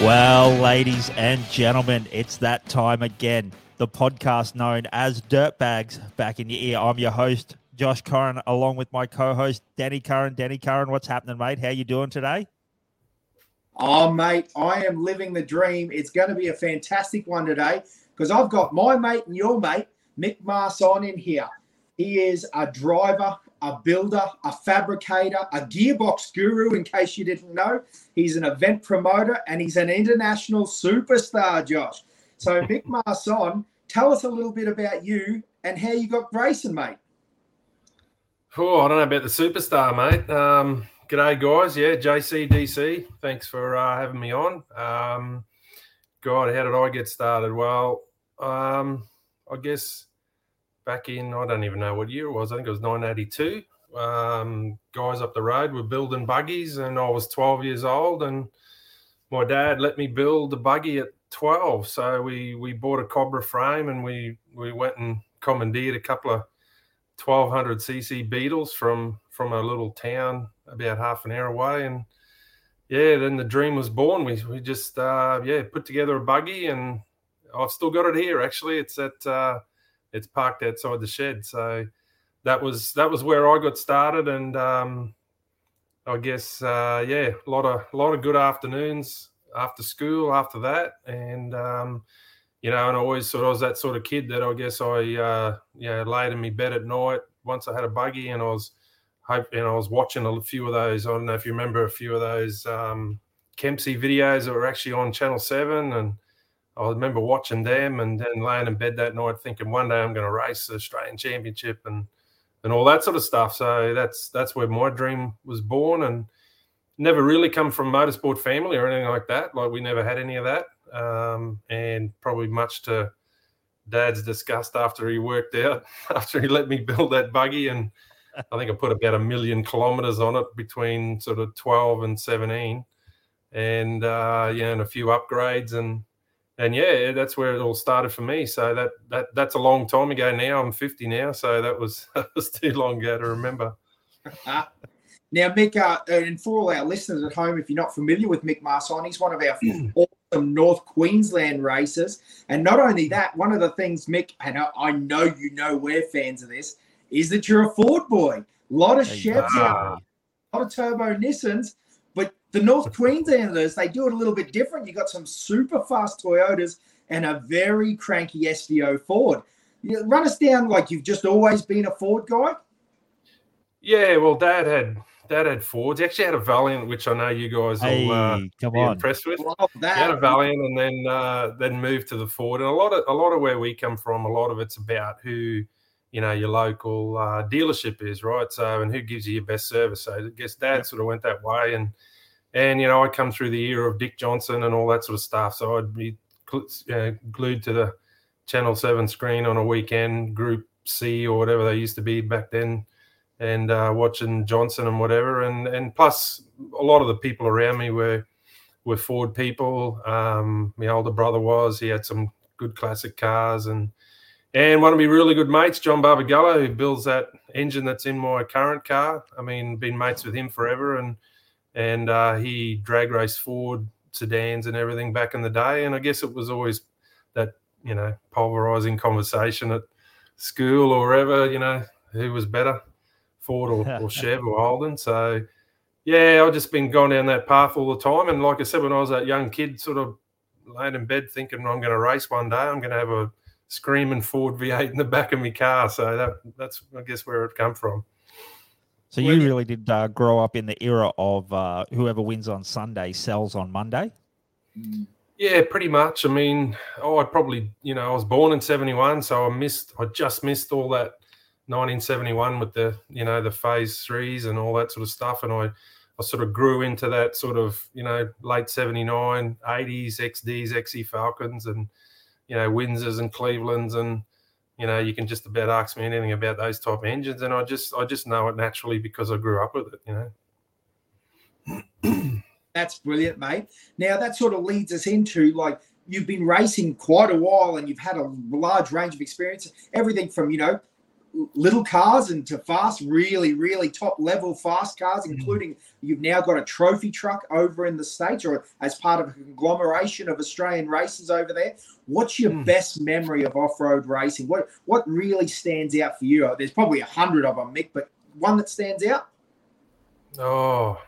Well, ladies and gentlemen, it's that time again. The podcast known as Dirtbags back in your ear. I'm your host, Josh Curran, along with my co-host, Danny Curran. Danny Curran, what's happening, mate? How you doing today? Oh, mate, I am living the dream. It's going to be a fantastic one today because I've got my mate and your mate, Mick Marson, in here. He is a driver, a builder, a fabricator, a gearbox guru, in case you didn't know. He's an event promoter and he's an international superstar, Josh. So, Mick Marson, tell us a little bit about you and how you got racing, mate. Oh, I don't know about the superstar, mate. Um, g'day, guys. Yeah, JCDC. Thanks for uh, having me on. Um, God, how did I get started? Well, um, I guess back in I don't even know what year it was. I think it was 1982. Um, guys up the road were building buggies, and I was 12 years old, and my dad let me build a buggy at 12. So we we bought a Cobra frame, and we we went and commandeered a couple of 1200 cc Beetles from from a little town about half an hour away, and yeah, then the dream was born. We we just uh, yeah put together a buggy, and I've still got it here. Actually, it's at uh, it's parked outside the shed. So that was that was where I got started, and um, I guess uh, yeah, a lot of a lot of good afternoons after school after that, and um, you know, and I always sort of was that sort of kid that I guess I uh, yeah laid in my bed at night once I had a buggy, and I was and I was watching a few of those. I don't know if you remember a few of those um, Kempsey videos that were actually on Channel Seven, and I remember watching them and then laying in bed that night thinking one day I'm going to race the Australian Championship and and all that sort of stuff. So that's that's where my dream was born and never really come from motorsport family or anything like that. Like we never had any of that. Um, and probably much to dad's disgust after he worked out, after he let me build that buggy. And I think I put about a million kilometers on it between sort of 12 and 17 and, uh, yeah, and a few upgrades and, and yeah, that's where it all started for me. So that that that's a long time ago now. I'm 50 now, so that was that was too long ago to remember. now, Mick, uh, and for all our listeners at home, if you're not familiar with Mick Marson, he's one of our awesome North Queensland racers. And not only that, one of the things, Mick, and I know you know we're fans of this, is that you're a Ford boy. A lot of Chevs a lot of turbo Nissans. But the North Queenslanders, they do it a little bit different. You got some super fast Toyotas and a very cranky SVO Ford. You run us down like you've just always been a Ford guy. Yeah, well, Dad had Dad had Fords. He actually had a Valiant, which I know you guys hey, will uh, come be on. impressed with. Love that. He had a Valiant, and then uh, then moved to the Ford. And a lot of a lot of where we come from, a lot of it's about who you know your local uh, dealership is, right? So and who gives you your best service. So I guess Dad Yeah. sort of went that way, and and you know I come through the era of Dick Johnson and all that sort of stuff. So I'd be uh, glued to the Channel Seven screen on a weekend, Group C or whatever they used to be back then, and uh, watching Johnson and whatever. And and plus a lot of the people around me were were Ford people. Um, my older brother was. He had some good classic cars and. And one of my really good mates, John Barbagallo, who builds that engine that's in my current car. I mean, been mates with him forever, and and uh, he drag raced Ford sedans and everything back in the day. And I guess it was always that you know pulverizing conversation at school or wherever. You know, who was better, Ford or, or Chev or Holden. So yeah, I've just been going down that path all the time. And like I said, when I was that young kid, sort of laying in bed thinking I'm going to race one day, I'm going to have a screaming Ford V8 in the back of my car. So that that's I guess where it come from. So you really did uh, grow up in the era of uh, whoever wins on Sunday sells on Monday. Yeah, pretty much. I mean, oh, I probably, you know, I was born in 71, so I missed, I just missed all that 1971 with the, you know, the phase threes and all that sort of stuff. And I, I sort of grew into that sort of, you know, late 79, 80s, XDs, XE Falcons and, you know, Windsors and Clevelands. And, you know, you can just about ask me anything about those type of engines. And I just, I just know it naturally because I grew up with it, you know. That's brilliant, mate. Now that sort of leads us into like you've been racing quite a while and you've had a large range of experience, everything from you know little cars and to fast, really, really top level fast cars, mm. including you've now got a trophy truck over in the States or as part of a conglomeration of Australian races over there. What's your mm. best memory of off road racing? What what really stands out for you? There's probably a hundred of them, Mick, but one that stands out? Oh,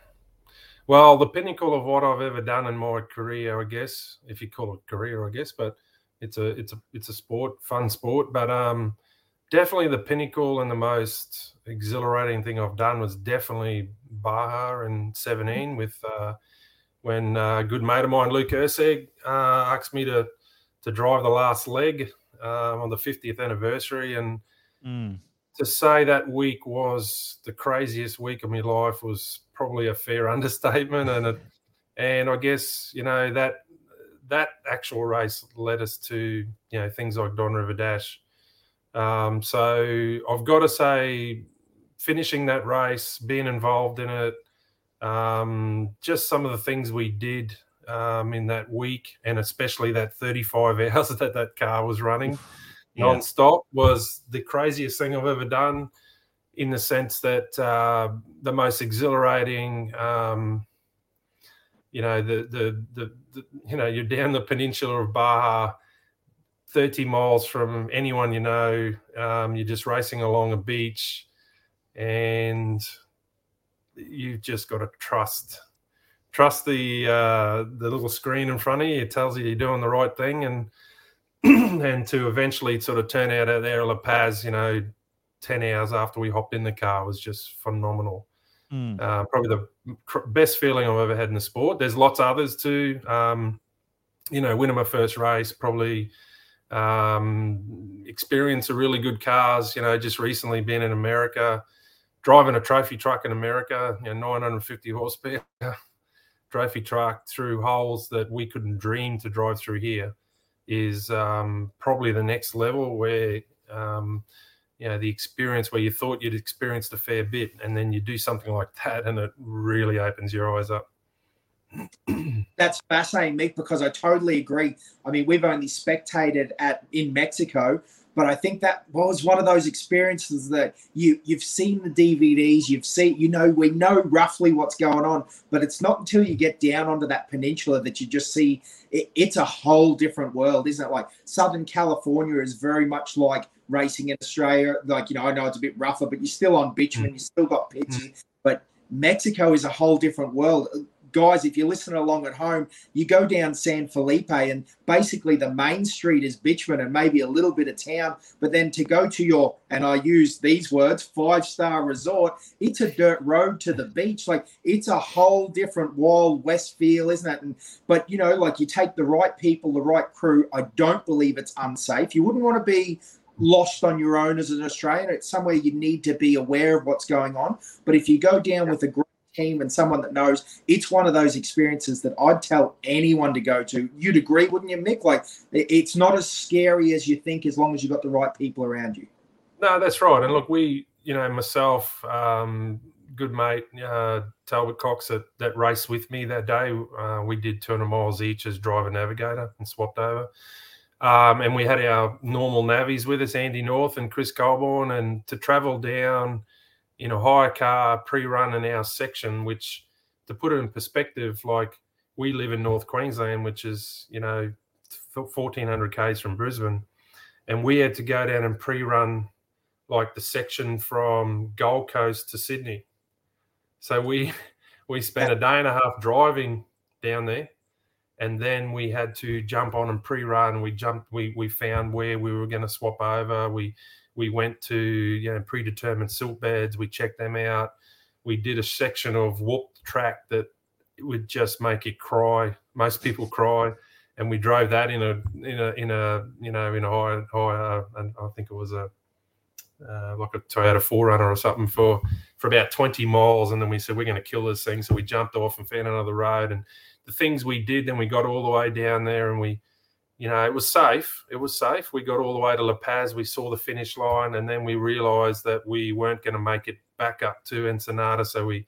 well, the pinnacle of what I've ever done in my career, I guess, if you call it career, I guess, but it's a it's a it's a sport, fun sport. But um, definitely the pinnacle and the most exhilarating thing I've done was definitely Baja in 17 with uh, when uh, a good mate of mine, Luke Urseg, uh, asked me to to drive the last leg uh, on the 50th anniversary. And mm. to say that week was the craziest week of my life was probably a fair understatement. And it, and I guess you know that that actual race led us to you know things like Don River Dash um, so I've got to say, finishing that race, being involved in it, um, just some of the things we did um, in that week, and especially that 35 hours that that car was running yeah. non-stop was the craziest thing I've ever done. In the sense that uh, the most exhilarating, um, you know, the, the the the you know you're down the peninsula of Baja 30 miles from anyone you know. Um, you're just racing along a beach and you've just got to trust trust the uh, the little screen in front of you. It tells you you're doing the right thing and and to eventually sort of turn out at there La Paz, you know, 10 hours after we hopped in the car was just phenomenal. Mm. Uh, probably the best feeling I've ever had in the sport. There's lots of others too. Um, you know, winning my first race, probably um, experience of really good cars. You know, just recently been in America, driving a trophy truck in America, you know, 950 horsepower trophy truck through holes that we couldn't dream to drive through here is um, probably the next level where um, you know the experience where you thought you'd experienced a fair bit and then you do something like that and it really opens your eyes up That's fascinating, Mick, because I totally agree. I mean, we've only spectated at in Mexico, but I think that was one of those experiences that you you've seen the DVDs, you've seen, you know, we know roughly what's going on, but it's not until you get down onto that peninsula that you just see it, it's a whole different world, isn't it? Like Southern California is very much like racing in Australia. Like you know, I know it's a bit rougher, but you're still on bitumen, mm. you still got pitches, mm. but Mexico is a whole different world guys, if you're listening along at home, you go down San Felipe and basically the main street is bitumen and maybe a little bit of town. But then to go to your, and I use these words, five star resort, it's a dirt road to the beach. Like it's a whole different wild west feel, isn't it? And, but you know, like you take the right people, the right crew. I don't believe it's unsafe. You wouldn't want to be lost on your own as an Australian. It's somewhere you need to be aware of what's going on. But if you go down with a group team and someone that knows, it's one of those experiences that I'd tell anyone to go to. You'd agree, wouldn't you, Mick? Like, it's not as scary as you think as long as you've got the right people around you. No, that's right. And look, we, you know, myself, um, good mate, uh, Talbot Cox, that, that raced with me that day. Uh, we did 200 miles each as driver navigator and swapped over. Um, and we had our normal navies with us, Andy North and Chris Colborn, and to travel down in a hire car pre-run in our section, which to put it in perspective, like we live in North Queensland, which is, you know, 1400 Ks from Brisbane. And we had to go down and pre-run like the section from Gold Coast to Sydney. So we we spent a day and a half driving down there and then we had to jump on and pre-run. We jumped. We we found where we were going to swap over. We we went to you know predetermined silt beds. We checked them out. We did a section of whooped track that would just make you cry. Most people cry, and we drove that in a in a in a you know in a high high. and I think it was a uh, like a Toyota 4Runner or something for for about 20 miles, and then we said we're going to kill this thing. So we jumped off and found another road, and the things we did. Then we got all the way down there, and we you know, it was safe. It was safe. We got all the way to La Paz. We saw the finish line, and then we realised that we weren't going to make it back up to Ensenada. So we,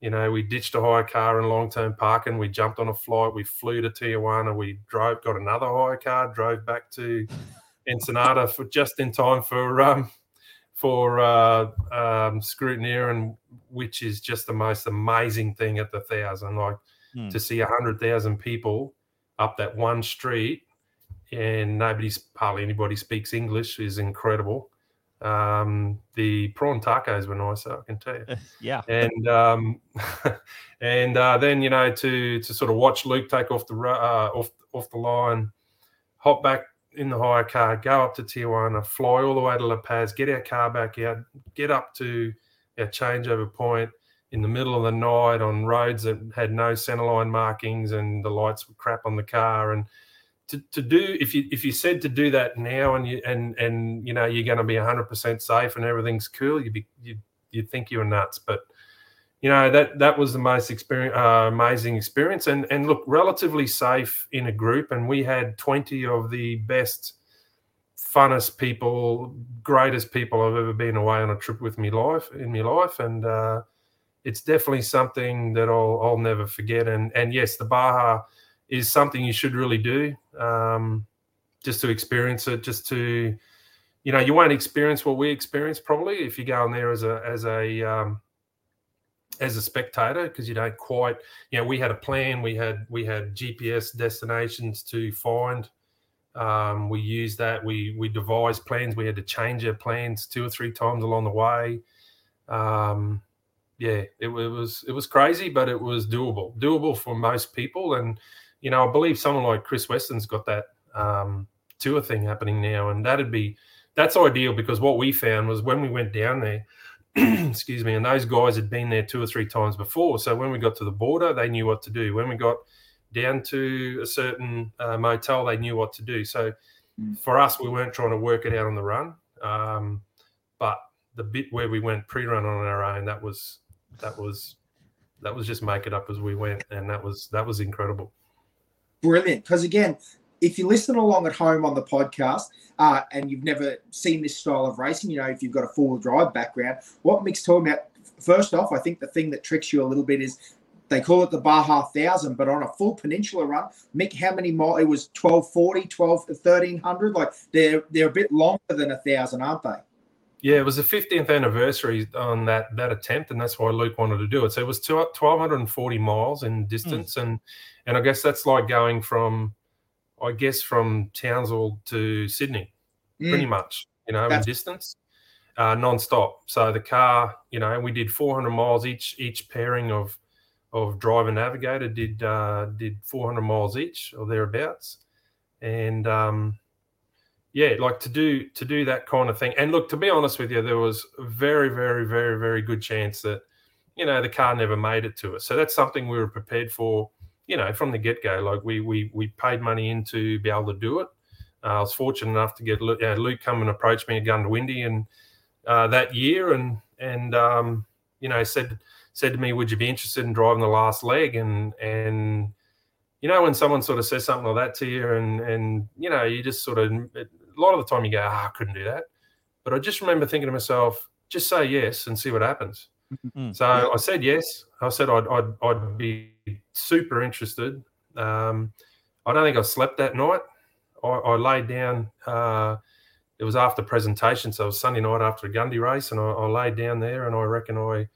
you know, we ditched a hire car in long-term parking. We jumped on a flight. We flew to Tijuana. We drove, got another hire car, drove back to Ensenada for just in time for um, for uh, um, scrutineering, which is just the most amazing thing at the thousand. Like Hmm. to see a hundred thousand people up that one street, and nobody's hardly anybody speaks English is incredible. Um, the prawn tacos were nicer, I can tell you yeah. and um, and uh, then you know to to sort of watch Luke take off the uh, off off the line, hop back in the hire car, go up to Tijuana, fly all the way to La Paz, get our car back out, get up to our changeover point in the middle of the night on roads that had no centerline markings and the lights were crap on the car and to, to do if you if you said to do that now and you and and you know you're going to be 100% safe and everything's cool you'd be you you'd think you were nuts. But you know that that was the most experience uh, amazing experience. And and look relatively safe in a group and we had 20 of the best funnest people greatest people i've ever been away on a trip with me life in my life. And uh, it's definitely something that I'll, I'll never forget. And and yes the baja is something you should really do um, just to experience it just to you know you won't experience what we experienced probably if you go in there as a as a um, as a spectator because you don't quite you know we had a plan we had we had gps destinations to find um, we used that we we devised plans we had to change our plans two or three times along the way. Um, yeah it, it was it was crazy but it was doable doable for most people and you know i believe someone like chris weston's got that um, tour thing happening now and that'd be that's ideal because what we found was when we went down there excuse me and those guys had been there two or three times before. So when we got to the border they knew what to do. When we got down to a certain uh, motel they knew what to do. So Mm. for us we weren't trying to work it out on the run um, but the bit where we went pre-run on our own that was that was that was just make it up as we went and that was that was incredible brilliant. Because again if you listen along at home on the podcast uh, and you've never seen this style of racing you know if you've got a four-wheel drive background what mick's talking about first off i think the thing that tricks you a little bit is they call it the baja thousand but on a full peninsula run mick how many miles it was 1240 12 1300 like they're they're a bit longer than a thousand aren't they? Yeah it was the 15th anniversary on that that attempt and that's why luke wanted to do it. So it was two, 1240 miles in distance and and i guess that's like going from i guess from townsville to sydney pretty Mm, much, you know, in distance, uh, non-stop. So the car, you know, we did 400 miles each. Each pairing of of driver navigator did uh, did 400 miles each or thereabouts, and um, yeah, like to do to do that kind of thing. And look, to be honest with you, there was a very, very, very, very good chance that you know the car never made it to us. So that's something we were prepared for. You know, from the get go, like we we we paid money in to be able to do it. Uh, I was fortunate enough to get Luke, uh, Luke come and approach me at Goondiwindi and uh, that year, and and um, you know said said to me, "Would you be interested in driving the last leg?" And and you know when someone sort of says something like that to you, and and you know you just sort of a lot of the time you go, "Ah, I couldn't do that," but I just remember thinking to myself, "Just say yes and see what happens." Mm. So I said yes. I said I'd I'd, I'd be super interested. Um, I don't think I slept that night. I, I laid down. Uh, it was after presentation, so it was Sunday night after a Gundy race, and I, I laid down there, and I reckon I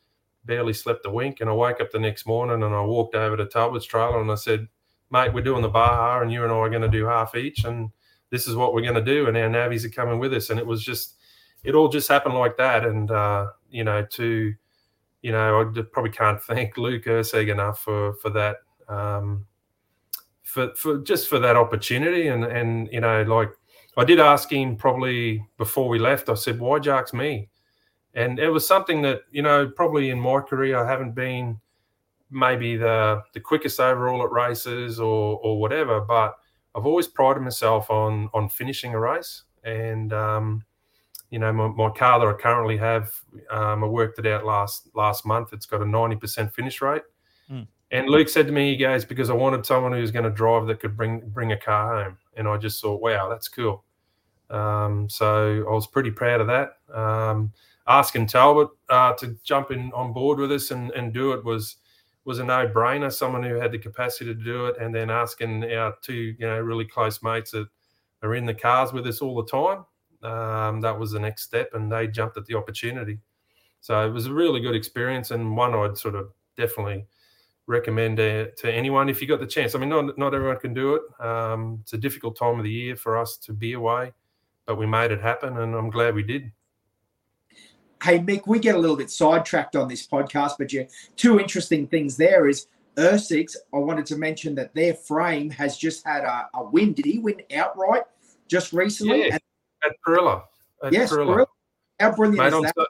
barely slept a wink. And I woke up the next morning, and I walked over to Talbot's trailer, and I said, "Mate, we're doing the Baja, and you and I are going to do half each, and this is what we're going to do, and our navies are coming with us." And it was just, it all just happened like that, and uh, you know, to you know, I probably can't thank Luke Urseg enough for for that. Um, for, for just for that opportunity and and you know like I did ask him probably before we left I said why Jarks me and it was something that you know probably in my career I haven't been maybe the the quickest overall at races or or whatever but I've always prided myself on on finishing a race and um, you know my, my car that I currently have um, I worked it out last last month it's got a 90% finish rate and Luke said to me, he goes, because I wanted someone who was going to drive that could bring bring a car home. And I just thought, wow, that's cool. Um, so I was pretty proud of that. Um, asking Talbot uh, to jump in on board with us and, and do it was was a no brainer. Someone who had the capacity to do it, and then asking our two you know really close mates that are in the cars with us all the time. Um, that was the next step, and they jumped at the opportunity. So it was a really good experience, and one I'd sort of definitely recommend to, to anyone if you got the chance. I mean, not not everyone can do it. Um, it's a difficult time of the year for us to be away, but we made it happen, and I'm glad we did. Hey Mick, we get a little bit sidetracked on this podcast, but yeah, two interesting things there is Ursix. I wanted to mention that their frame has just had a, a win. Did he win outright just recently? Yeah, at Perilla. At yes, Perilla. How brilliant Mate, is I'm that? So,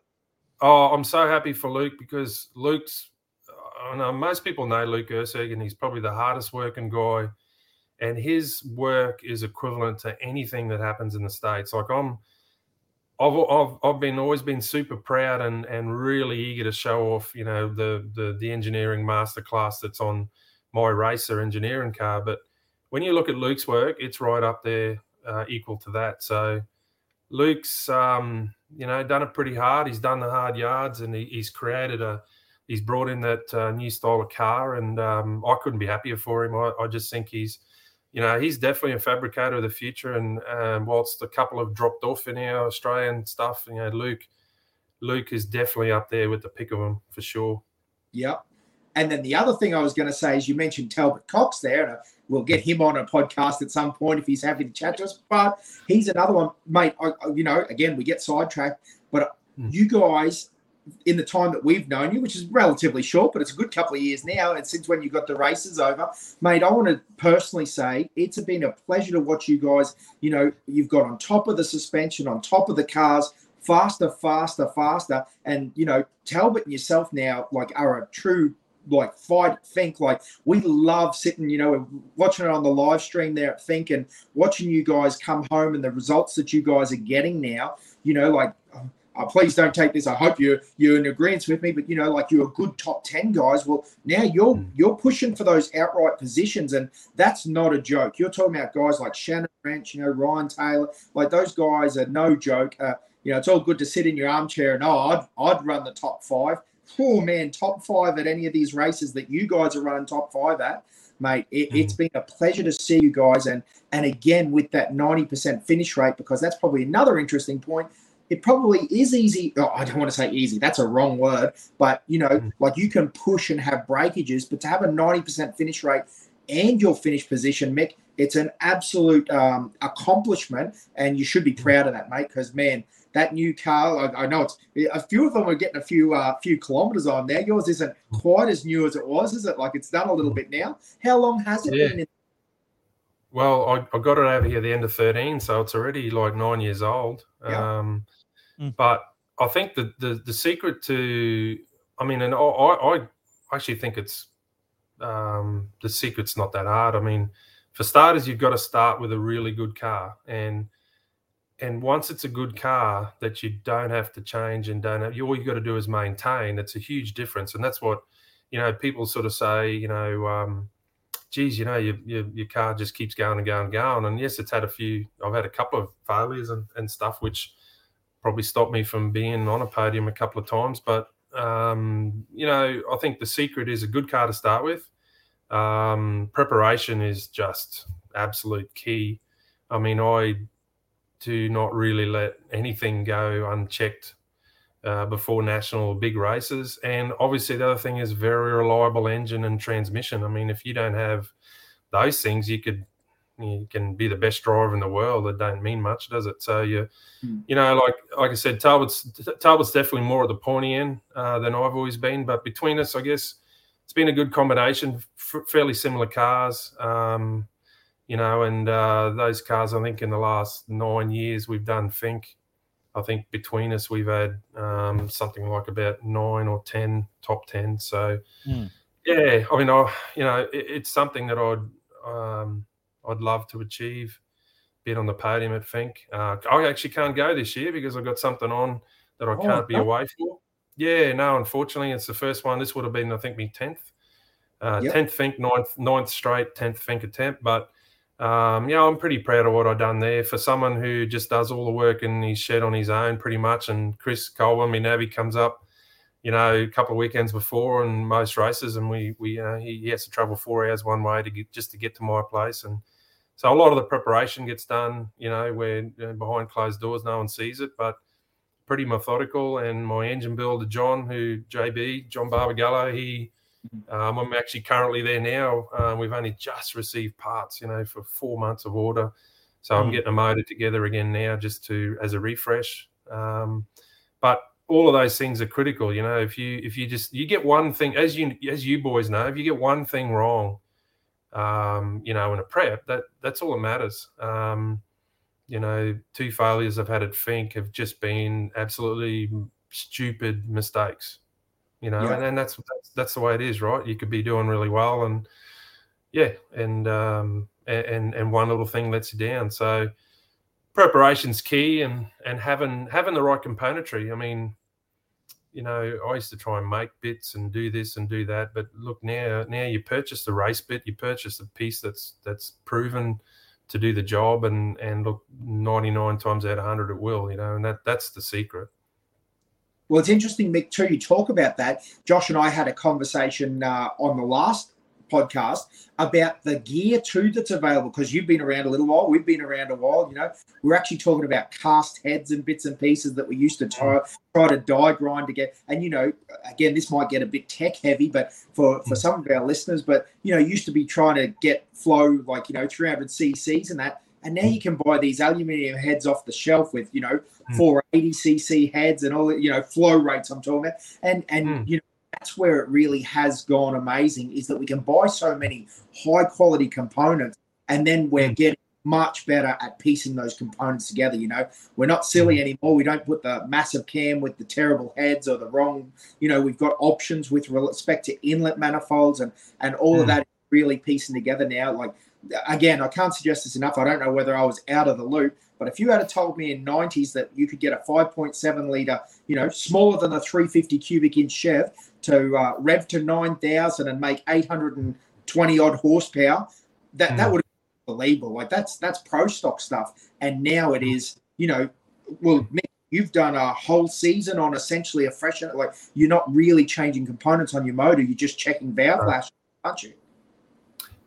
oh, I'm so happy for Luke because Luke's I know most people know Luke Ursig, and he's probably the hardest working guy. And his work is equivalent to anything that happens in the states. Like I'm, I've, I've, I've been always been super proud and and really eager to show off, you know, the the the engineering masterclass that's on my racer engineering car. But when you look at Luke's work, it's right up there, uh, equal to that. So Luke's, um, you know, done it pretty hard. He's done the hard yards, and he, he's created a he's brought in that uh, new style of car, and um, I couldn't be happier for him. I, I, just think he's, you know, he's definitely a fabricator of the future. And um, whilst a couple have dropped off in our Australian stuff, you know, Luke, Luke is definitely up there with the pick of them for sure. Yep. And then the other thing I was going to say is you mentioned Talbot Cox there, and we'll get him on a podcast at some point if he's happy to chat to us. But he's another one, mate. I, you know, again, we get sidetracked, but mm. you guys in the time that we've known you, which is relatively short, but it's a good couple of years now, and since when you got the races over, mate, I want to personally say it's been a pleasure to watch you guys. You know, you've got on top of the suspension, on top of the cars, faster, faster, faster, and you know, Talbot and yourself now like are a true like fight think like we love sitting you know watching it on the live stream there at think and watching you guys come home and the results that you guys are getting now you know like uh, please don't take this. I hope you're you're in agreement with me, but you know, like you're a good top ten guys. Well, now you're mm. you're pushing for those outright positions, and that's not a joke. You're talking about guys like Shannon Rentsch, you know, Ryan Taylor, like those guys are no joke. Uh, you know, it's all good to sit in your armchair and oh, I'd I'd run the top five. Oh man, top five at any of these races that you guys are running top five at mate. It, has mm. been a pleasure to see you guys, and and again with that ninety percent finish rate, because that's probably another interesting point it probably is easy. Oh, I don't want to say easy. That's a wrong word. But, you know, mm. like you can push and have breakages, but to have a 90% finish rate and your finish position, Mick, it's an absolute um, accomplishment. And you should be mm. proud of that, mate, because, man, that new car, I, I, know it's a few of them are getting a few uh, few kilometers on there. Yours isn't quite as new as it was, is it? Like it's done a little bit now. How long has it yeah. been? In- well, I, I, got it over here at the end of 13, so it's already like nine years old. Yeah. Um, Mm. But I think the, the the secret to, I mean, and I, I actually think it's um, the secret's not that hard. I mean, for starters, you've got to start with a really good car, and and once it's a good car that you don't have to change and don't have, all you got to do is maintain. It's a huge difference, and that's what you know. People sort of say, you know, um, geez, you know, your, your, your car just keeps going and going and going. And yes, it's had a few. I've had a couple of failures and, and stuff, which probably stopped me from being on a podium a couple of times. But um, you know, I think the secret is a good car to start with. Um, preparation is just absolute key. I mean, I do not really let anything go unchecked uh, before national big races. And obviously, the other thing is very reliable engine and transmission. I mean, if you don't have those things, you could you can be the best driver in the world. It don't mean much, does it? So you, mm. you know, like like I said, Talbot's Talbot's definitely more at the pointy end uh, than I've always been. But between us, I guess it's been a good combination. F- fairly similar cars, um, you know, and uh, those cars. I think in the last nine years we've done Finke. I think between us we've had um, something like about nine or ten top ten. So mm. yeah, I mean, I you know, it, it's something that I'd. Um, I'd love to achieve. Being on the podium at Finke. Uh, I actually can't go this year because I've got something on that I oh, can't be away for. Yeah, no, unfortunately, it's the first one. This would have been, I think, my tenth, uh, yep. tenth Finke, ninth, ninth straight, tenth Finke attempt. But um, yeah, I'm pretty proud of what I've done there for someone who just does all the work in his shed on his own, pretty much. And Chris Colwyn, my navvy, comes up, you know, a couple of weekends before and most races, and we we uh, he, he has to travel four hours one way to get just to get to my place and so a lot of the preparation gets done, you know, where you know, behind closed doors, no one sees it, but pretty methodical. And my engine builder, John, who JB, John Barbagallo, he, um, I'm actually currently there now. Um, we've only just received parts, you know, for four months of order. So I'm hmm. getting a motor together again now just to as a refresh. Um, but all of those things are critical. You know, if you if you just you get one thing, as you as you boys know, if you get one thing wrong, um, you know, in a prep, that that's all that matters. Um, you know, two failures I've had at Finke have just been absolutely stupid mistakes. You know, yeah. and, and that's, that's that's the way it is, right? You could be doing really well, and yeah, and um, and and one little thing lets you down. So preparation's key, and and having having the right componentry. I mean, you know, I used to try and make bits and do this and do that, but look now, now you purchase the race bit, you purchase the piece that's that's proven to do the job, and and look, ninety nine times out of hundred it will, you know, and that that's the secret. Well, it's interesting, Mick, too. You talk about that. Josh and I had a conversation uh, on the last podcast about the gear too that's available because you've been around a little while we've been around a while you know we're actually talking about cast heads and bits and pieces that we used to try, try to die grind to get and you know again this might get a bit tech heavy but for for some of our listeners but you know used to be trying to get flow like you know 300 cc's and that and now you can buy these aluminium heads off the shelf with you know 480 cc heads and all the you know flow rates i'm talking about and and mm. you know that's where it really has gone amazing is that we can buy so many high quality components and then we're mm. getting much better at piecing those components together. You know, we're not silly mm. anymore. We don't put the massive cam with the terrible heads or the wrong. You know, we've got options with respect to inlet manifolds and and all mm. of that really piecing together now. Like again, I can't suggest this enough. I don't know whether I was out of the loop, but if you had told me in 90s that you could get a 5.7 liter, you know, smaller than a 350 cubic inch Chev to uh, rev to 9,000 and make 820 odd horsepower, that, mm. that would be believable. Like that's, that's pro stock stuff. And now it is, you know, well, you've done a whole season on essentially a fresh, like you're not really changing components on your motor. You're just checking valve right. flash, aren't you?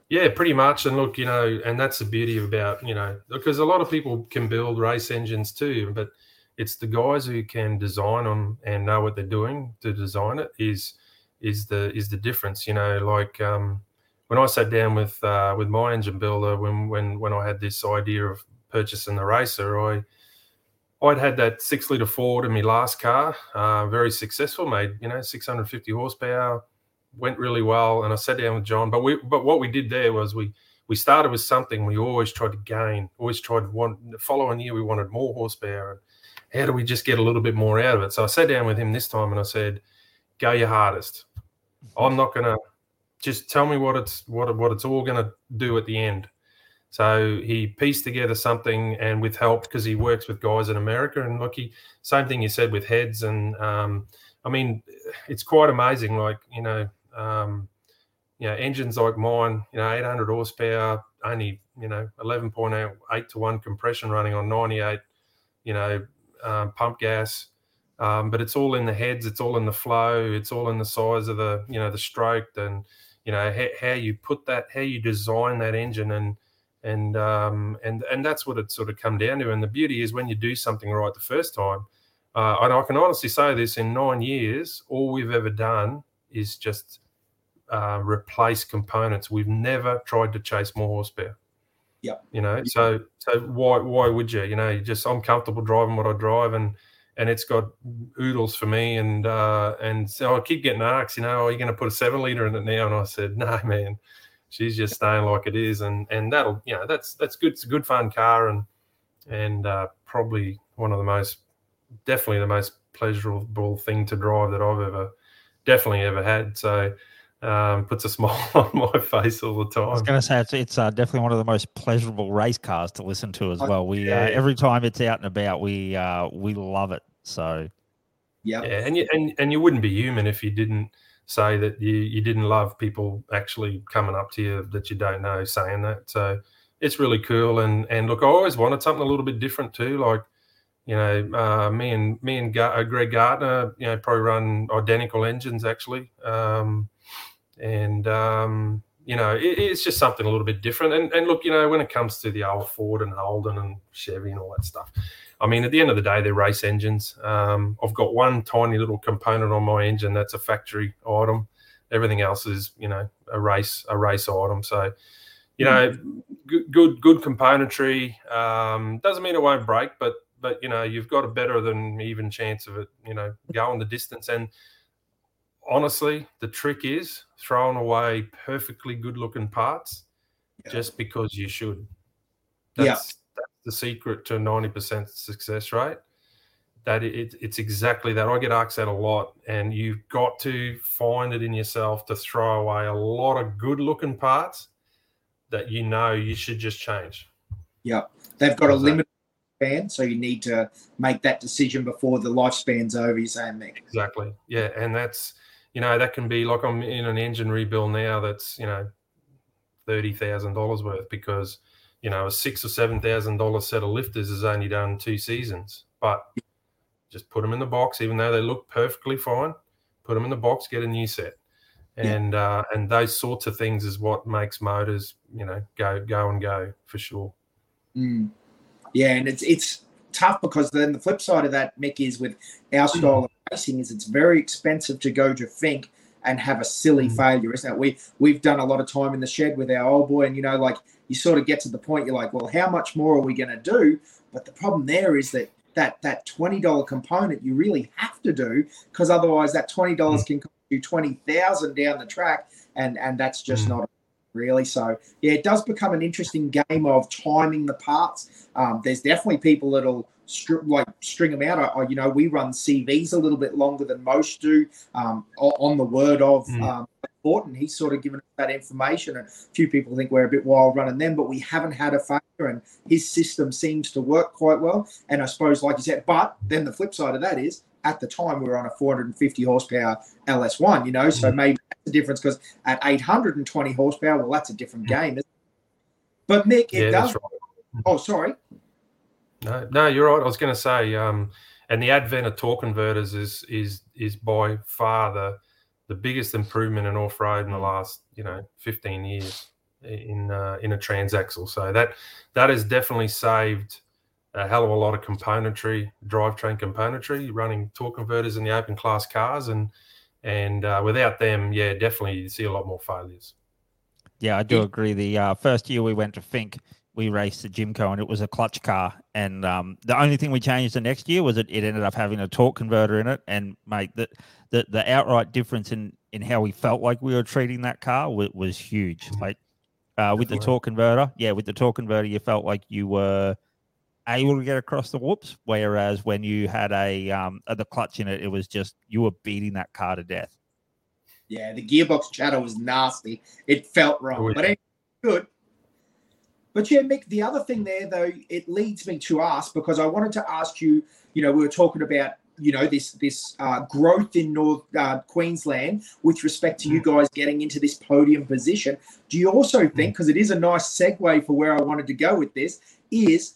Yeah, pretty much. And look, you know, and that's the beauty about, you know, because a lot of people can build race engines too, but it's the guys who can design them and know what they're doing to design it is is the is the difference. You know, like um, when I sat down with uh, with my engine builder when when when I had this idea of purchasing the racer, I I'd had that six liter Ford in my last car, uh, very successful, made you know 650 horsepower, went really well. And I sat down with John, but we but what we did there was we we started with something we always tried to gain, always tried to want the following year we wanted more horsepower. And how do we just get a little bit more out of it? So I sat down with him this time and I said, Go your hardest. I'm not gonna just tell me what it's what what it's all gonna do at the end. So he pieced together something, and with help because he works with guys in America. And look, he same thing you said with heads, and um, I mean, it's quite amazing. Like you know, um, you know, engines like mine, you know, 800 horsepower, only, you know, 11.8 to 1 compression running on 98, you know, um, pump gas. Um, but it's all in the heads, it's all in the flow, it's all in the size of the, you know, the stroke and, you know, how, how you put that, how you design that engine and, and um, and and that's what it sort of come down to. And the beauty is when you do something right the first time, uh, and I can honestly say this: in nine years, all we've ever done is just uh, replace components. We've never tried to chase more horsepower. Yeah. You know, so so why why would you? You know, you just I'm comfortable driving what I drive and and it's got oodles for me and uh and so I keep getting asked, you know, are you gonna put a seven liter in it now? And I said, No man, she's just staying like it is and and that'll you know, that's that's good it's a good fun car and and uh probably one of the most definitely the most pleasurable thing to drive that I've ever definitely ever had. So um, puts a smile on my face all the time. I was going to say it's, it's uh, definitely one of the most pleasurable race cars to listen to as well. We yeah. uh, every time it's out and about, we uh, we love it. So yeah, yeah, and you and, and you wouldn't be human if you didn't say that you you didn't love people actually coming up to you that you don't know saying that. So it's really cool. And and look, I always wanted something a little bit different too, like you know, uh, me and me and Gar- uh, Greg Gardner, you know, probably run identical engines actually. Um, and um, you know, it, it's just something a little bit different. And, and look, you know, when it comes to the old Ford and Holden and Chevy and all that stuff, I mean, at the end of the day, they're race engines. Um, I've got one tiny little component on my engine that's a factory item. Everything else is, you know, a race a race item. So, you know, good good, good componentry um, doesn't mean it won't break, but but you know, you've got a better than even chance of it, you know, going the distance. And honestly, the trick is throwing away perfectly good looking parts yeah. just because you should. That's, yeah. that's the secret to 90% success rate. That it, it's exactly that. I get asked that a lot, and you've got to find it in yourself to throw away a lot of good looking parts that you know you should just change. Yeah. They've got a limited span, so you need to make that decision before the lifespan's over, you're saying, Mick. Exactly. Yeah. And that's, you know, that can be like I'm in an engine rebuild now that's, you know, thirty thousand dollars worth because, you know, a six or seven thousand dollar set of lifters is only done two seasons. But just put them in the box, even though they look perfectly fine. Put them in the box, get a new set, and uh, and those sorts of things is what makes motors, you know, go go and go for sure. Mm. Yeah, and it's it's tough because then the flip side of that, Mick, is with our mm. style of racing is it's very expensive to go to Finke and have a silly mm. failure, isn't it? We we've done a lot of time in the shed with our old boy, and you know, like you sort of get to the point you're like, well, how much more are we going to do? But the problem there is that that that twenty dollar component you really have to do because otherwise that twenty dollars mm. can cost you twenty thousand down the track, and and that's just mm. not really. So yeah, it does become an interesting game of timing the parts. Um, there's definitely people that'll str- like string them out. I, I, you know, we run CVs a little bit longer than most do. Um, on the word of mm. um, Fortin, he's sort of given us that information, and a few people think we're a bit wild running them, but we haven't had a failure, and his system seems to work quite well. And I suppose, like you said, but then the flip side of that is at the time we were on a 450 horsepower LS1, you know, so mm. maybe the difference because at 820 horsepower, well, that's a different game. But Mick, it yeah, does. Right. Oh, sorry. No, no, you're right. I was going to say, um, and the advent of torque converters is is is by far the the biggest improvement in off road in the last you know 15 years in uh, in a transaxle. So that that has definitely saved a hell of a lot of componentry, drivetrain componentry, running torque converters in the open class cars, and and uh, without them, yeah, definitely you see a lot more failures. Yeah, I do agree. The uh, first year we went to Finke, we raced the Jimco and it was a clutch car. And um, the only thing we changed the next year was it, it ended up having a torque converter in it. And mate, the, the, the outright difference in, in how we felt like we were treating that car was, was huge. Mm-hmm. Like uh, with the torque converter, yeah, with the torque converter, you felt like you were able to get across the whoops. Whereas when you had a um, the clutch in it, it was just you were beating that car to death. Yeah, the gearbox chatter was nasty. It felt wrong, oh, yeah. but it good. But yeah, Mick, the other thing there, though, it leads me to ask because I wanted to ask you. You know, we were talking about you know this this uh, growth in North uh, Queensland with respect to you mm. guys getting into this podium position. Do you also mm. think, because it is a nice segue for where I wanted to go with this, is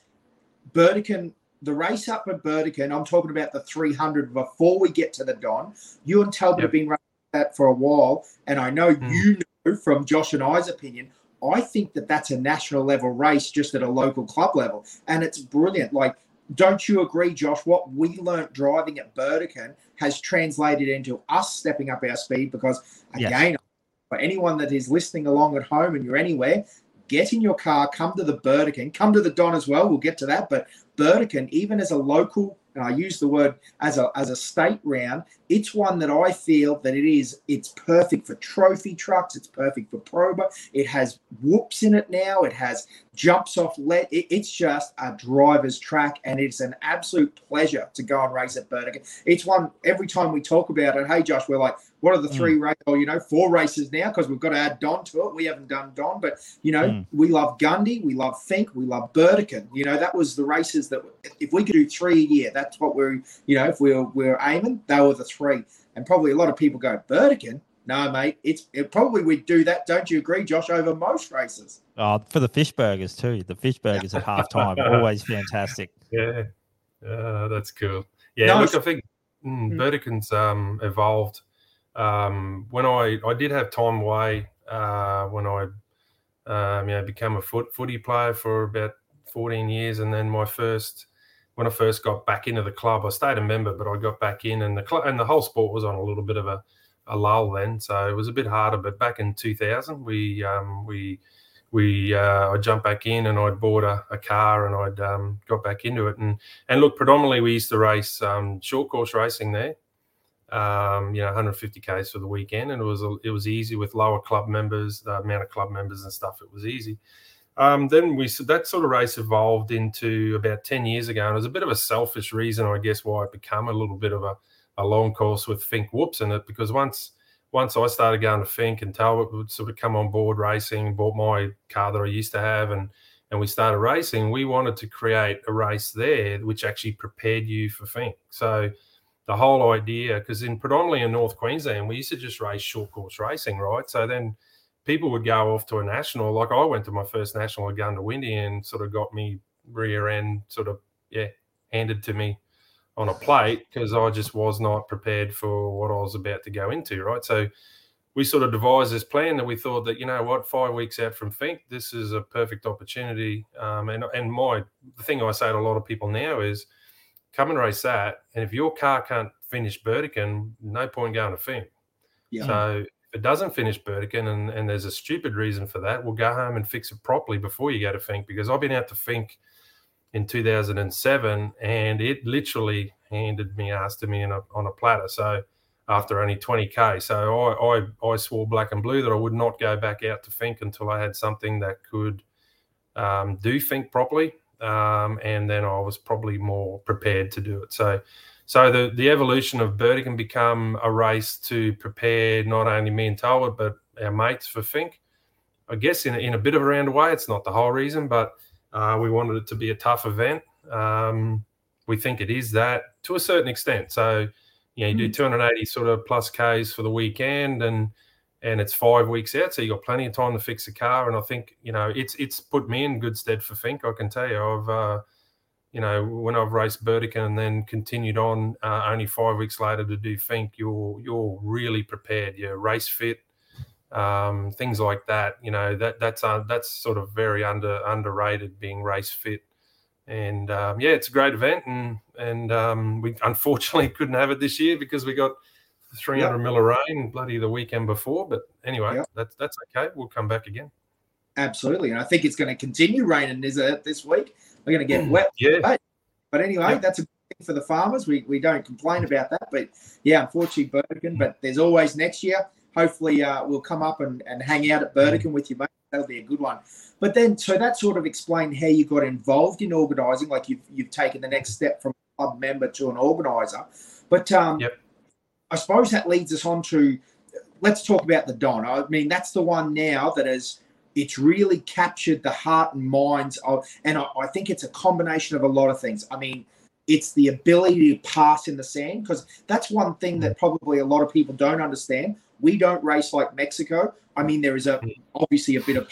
Burdekin the race up at Burdekin? I'm talking about the 300 before we get to the Don. You and Talbot yep. have been running that for a while, and I know mm. you know from Josh and I's opinion I think that that's a national level race just at a local club level. And it's brilliant. Like, don't you agree, Josh? What we learnt driving at Burdekin has translated into us stepping up our speed because, again, yes. for anyone that is listening along at home and you're anywhere, get in your car, come to the Burdekin, come to the Don as well. We'll get to that. But Burdekin, even as a local and I use the word as a as a state round, it's one that I feel that it is it's perfect for trophy trucks, it's perfect for prober. It has whoops in it now, it has jumps off let it, it's just a driver's track and it's an absolute pleasure to go and race at Burdekin. It's one every time we talk about it, hey Josh, we're like, what are the mm. three mm. races? Or you know, four races now because we've got to add Don to it. We haven't done Don, but you know, mm. we love Gundy, we love Finke, we love Burdekin. You know, that was the races that if we could do three a year, that's what we're you know, if we we're, we're aiming, they were the three. And probably a lot of people go, Burdekin? No, mate. It's it probably we'd do that. Don't you agree, Josh? Over most races. Oh, for the fish burgers too. The fish burgers at halftime always fantastic. Yeah, uh, that's cool. Yeah, no, look, I think mm, mm. Burdekin's um, evolved. Um, when I I did have time away uh, when I um, you know become a foot footy player for about 14 years, and then my first when I first got back into the club, I stayed a member, but I got back in, and the club and the whole sport was on a little bit of a, a lull then, so it was a bit harder. But back in 2000, we um, we we uh, I jumped back in and I'd bought a, a car and I'd um, got back into it and and look predominantly we used to race um, short course racing there, um, you know 150 k's for the weekend and it was it was easy with lower club members, the amount of club members and stuff. It was easy. Um, then we that sort of race evolved into about 10 years ago and it was a bit of a selfish reason I guess why it became a little bit of a, a long course with Finke whoops in it because once once I started going to Finke and Talbot would sort of come on board racing, bought my car that I used to have and and we started racing, we wanted to create a race there which actually prepared you for Finke. So the whole idea, because in predominantly in North Queensland, we used to just race short course racing, right? So then people would go off to a national. Like I went to my first national at Goondiwindi and sort of got me rear end sort of yeah handed to me on a plate because I just was not prepared for what I was about to go into. Right, so we sort of devised this plan that we thought that you know what, five weeks out from Finke, this is a perfect opportunity. Um, and and my the thing I say to a lot of people now is, come and race that, and if your car can't finish Burdekin, no point going to Finke. Yeah. So if it doesn't finish Burdekin and, and there's a stupid reason for that, we'll go home and fix it properly before you go to Finke because I've been out to Finke in 2007 and it literally handed me ass to me a, on a platter. So after only 20k, so I, I, I swore black and blue that I would not go back out to Finke until I had something that could um, do Finke properly, um, and then I was probably more prepared to do it. So so the, the evolution of Burdekin become a race to prepare not only me and Talbot, but our mates for Finke. I guess in a, in a bit of a roundabout, way it's not the whole reason, but uh, we wanted it to be a tough event. Um, we think it is that to a certain extent. So, you know, you do mm. 280 sort of plus Ks for the weekend and and it's five weeks out, so you got plenty of time to fix the car. And I think, you know, it's it's put me in good stead for Finke. I can tell you. I've uh, you know, when I've raced Burdekin and then continued on uh, only five weeks later to do Finke, you're you're really prepared. You're race fit, um, things like that. You know that that's uh, that's sort of very under underrated being race fit. And um, yeah, it's a great event, and and um, we unfortunately couldn't have it this year because we got 300 yep. mil of rain bloody the weekend before. But anyway, yep. that's that's okay. We'll come back again. Absolutely, and I think it's going to continue raining. Is it this week? We're going to get mm, wet. Yeah. But anyway, yeah. that's a good thing for the farmers. We, we don't complain about that. But yeah, unfortunately, Burdekin. But there's always next year. Hopefully, uh, we'll come up and, and hang out at Burdekin with you, mate. That'll be a good one. But then, so that sort of explained how you got involved in organising. Like you've, you've taken the next step from a club member to an organiser. But um, yep. I suppose that leads us on to let's talk about the Don. I mean, that's the one now that has it's really captured the heart and minds of, and I, I, think it's a combination of a lot of things. I mean, it's the ability to pass in the sand because that's one thing that mm-hmm. probably a lot of people don't understand. We don't race like Mexico. I mean, there is a mm-hmm. obviously a bit of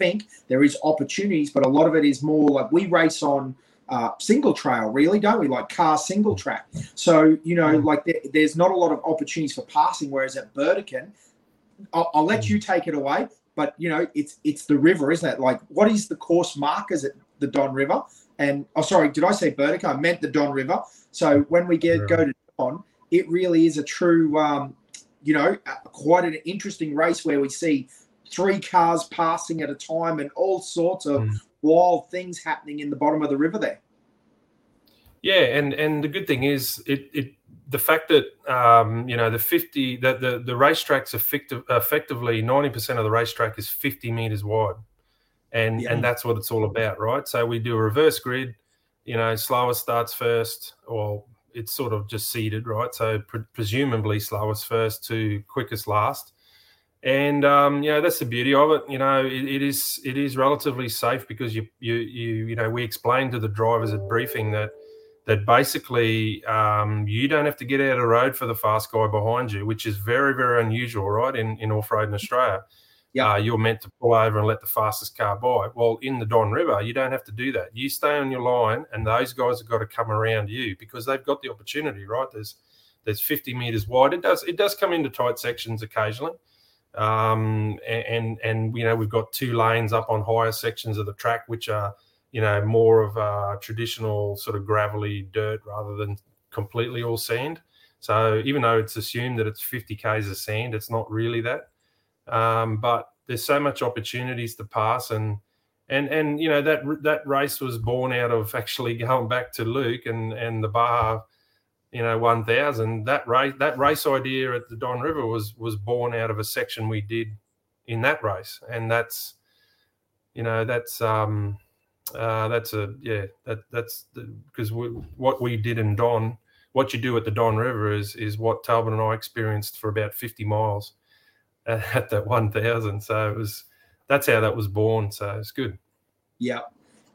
think there is opportunities, but a lot of it is more like we race on uh, single trail, really, don't we? Like car single track. So you know, like there, there's not a lot of opportunities for passing. Whereas at Burdekin, I'll, I'll let you take it away but you know it's it's the river, isn't it? Like what is the course markers at the Don River? And oh, sorry, did I say Burdekin? I meant the Don River. So when we get go to Don, it really is a true, um, you know, quite an interesting race where we see three cars passing at a time and all sorts of mm. Wild things happening in the bottom of the river there. Yeah, and and the good thing is it it the fact that um, you know the 50 that the the racetrack's effective, effectively 90% of the racetrack is 50 meters wide and yeah. and that's what it's all about right so we do a reverse grid you know slowest starts first or it's sort of just seeded right so pre- presumably slowest first to quickest last and um, you know that's the beauty of it you know it, it is it is relatively safe because you you you you know we explained to the drivers at briefing that that basically um, you don't have to get out of the road for the fast guy behind you, which is very, very unusual, right? In, in off road in Australia. Yeah. Uh, you're meant to pull over and let the fastest car by. Well, in the Don River, you don't have to do that. You stay on your line, and those guys have got to come around you because they've got the opportunity, right? There's there's 50 meters wide. It does it does come into tight sections occasionally, Um, and and you know we've got two lanes up on higher sections of the track, which are you know more of a traditional sort of gravelly dirt rather than completely all sand. So even though it's assumed that it's 50 k's of sand, it's not really that. Um, but there's so much opportunities to pass, and and and you know that that race was born out of actually going back to Luke and and the Baja you know 1000 that race that race idea at the don river was was born out of a section we did in that race. And that's you know that's um uh that's a yeah that that's because what we did in don what you do at the don river is is what talbot and i experienced for about 50 miles at, at that 1000 so it was that's how that was born. So it's good. Yeah.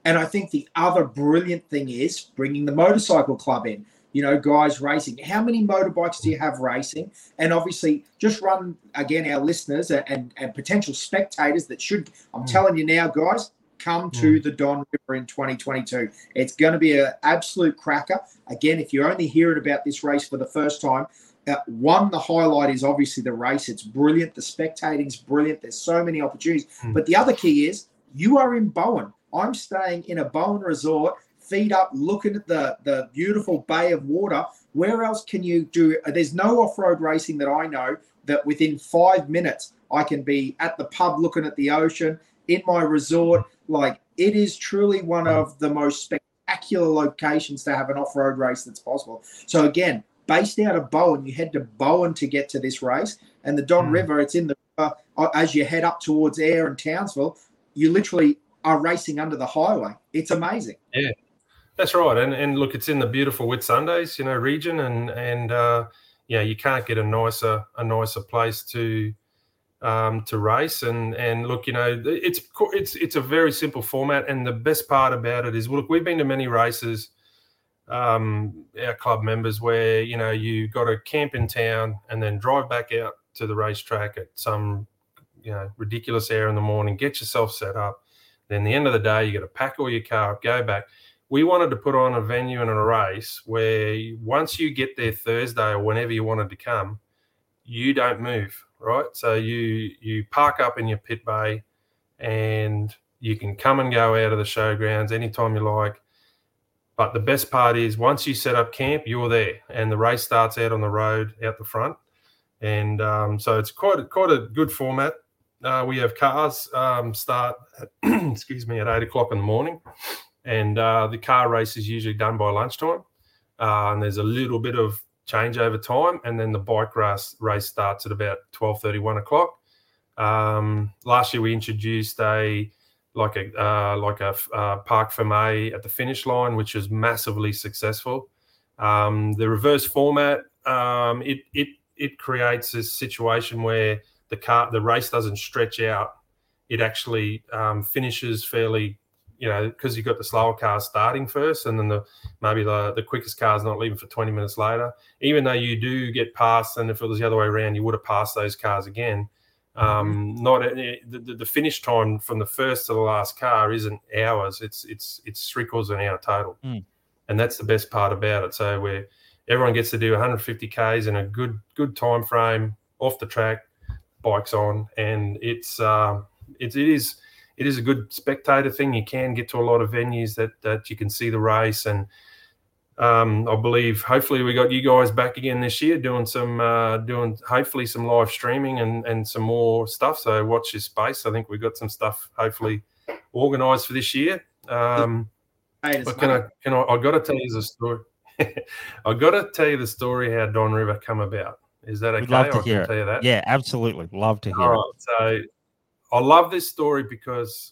And i think the other brilliant thing is bringing the motorcycle club in you know, guys racing. How many motorbikes do you have racing? And obviously, just run again, our listeners and, and potential spectators that should, I'm mm. telling you now, guys, come mm. to the Don River in 2022. It's going to be an absolute cracker. Again, if you're only hearing about this race for the first time, uh, one, the highlight is obviously the race. It's brilliant. The spectating's brilliant. There's so many opportunities. Mm. But the other key is you are in Bowen. I'm staying in a Bowen resort feet up, looking at the the beautiful bay of water. Where else can you do? There's no off road racing that I know that within five minutes I can be at the pub looking at the ocean in my resort. Like it is truly one of the most spectacular locations to have an off road race that's possible. So again, based out of Bowen, you head to Bowen to get to this race, and the Don mm. River. It's in the uh, as you head up towards Ayr and Townsville. You literally are racing under the highway. It's amazing. Yeah, that's right, and and look, it's in the beautiful Whitsundays, you know, region, and and uh, yeah, you can't get a nicer a nicer place to um, to race, and and look, you know, it's it's it's a very simple format, and the best part about it is, look, we've been to many races, um, our club members, where you know you got to camp in town and then drive back out to the racetrack at some you know ridiculous hour in the morning, get yourself set up. Then the end of the day, you got to pack all your car up, go back we wanted to put on a venue and a race where once you get there Thursday or whenever you wanted to come, you don't move, right? So you you park up in your pit bay and you can come and go out of the showgrounds anytime you like. But the best part is once you set up camp, you're there, and the race starts out on the road out the front, and um, so it's quite a, quite a good format. Uh, we have cars um, start, at, excuse me, at eight o'clock in the morning, and uh, the car race is usually done by lunchtime. Uh, and there's a little bit of change over time, and then the bike race race starts at about 12:30, 1 o'clock. Um, last year we introduced a like a uh, like a uh, parc fermé at the finish line, which was massively successful. Um, the reverse format um, it it it creates a situation where the car the race doesn't stretch out; it actually um, finishes fairly you know, because you've got the slower cars starting first, and then the maybe the, the quickest car's not leaving for 20 minutes later. Even though you do get past, and if it was the other way around, you would have passed those cars again. Um, mm-hmm. not the, the, the finish time from the first to the last car isn't hours; it's it's it's three quarters of an hour total, mm. and that's the best part about it. So where everyone gets to do 150 k's in a good good time frame off the track, bikes on, and it's uh, it's it is it is a good spectator thing. You can get to a lot of venues that that you can see the race, and um, I believe hopefully we got you guys back again this year doing some uh, doing hopefully some live streaming and and some more stuff. So watch this space. I think we got some stuff hopefully organised for this year. Um, but can I can I? I got to tell you the story. I got to tell you the story how Don River come about. Is that okay? We'd love to hear it. Yeah, absolutely. Love to hear All right, it. So I love this story because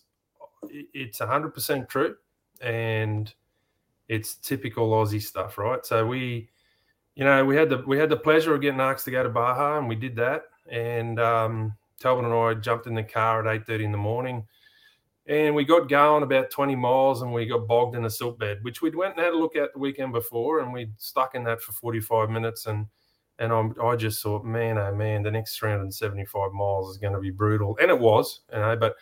it's 100% true and it's typical Aussie stuff, right? So we, you know, we had the we had the pleasure of getting asked to go to Baja, and we did that. And um, Talbot and I jumped in the car at 8:30 in the morning, and we got going about 20 miles, and we got bogged in a silt bed, which we'd went and had a look at the weekend before, and we'd stuck in that for 45 minutes, and and I'm, I just thought, man, oh man, the next 375 miles is going to be brutal, and it was, you know. But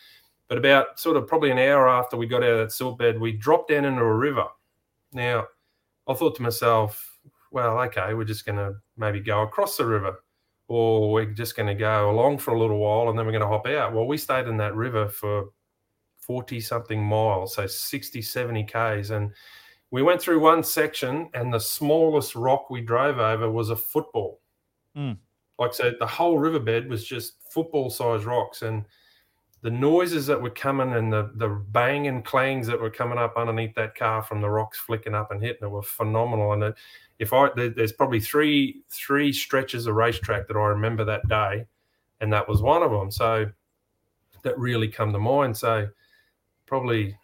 but about sort of probably an hour after we got out of that silt bed, we dropped down into a river. Now, I thought to myself, well, okay, we're just going to maybe go across the river. or we're just going to go along for a little while and then we're going to hop out. Well, we stayed in that river for 40 something miles, so 60, 70 Ks. And we went through one section, and the smallest rock we drove over was a football. Mm. Like, so the whole riverbed was just football sized rocks. And the noises that were coming and the, the bang and clangs that were coming up underneath that car from the rocks flicking up and hitting it were phenomenal. And it, if I there's probably three three stretches of racetrack that I remember that day, and that was one of them. So that really come to mind. So probably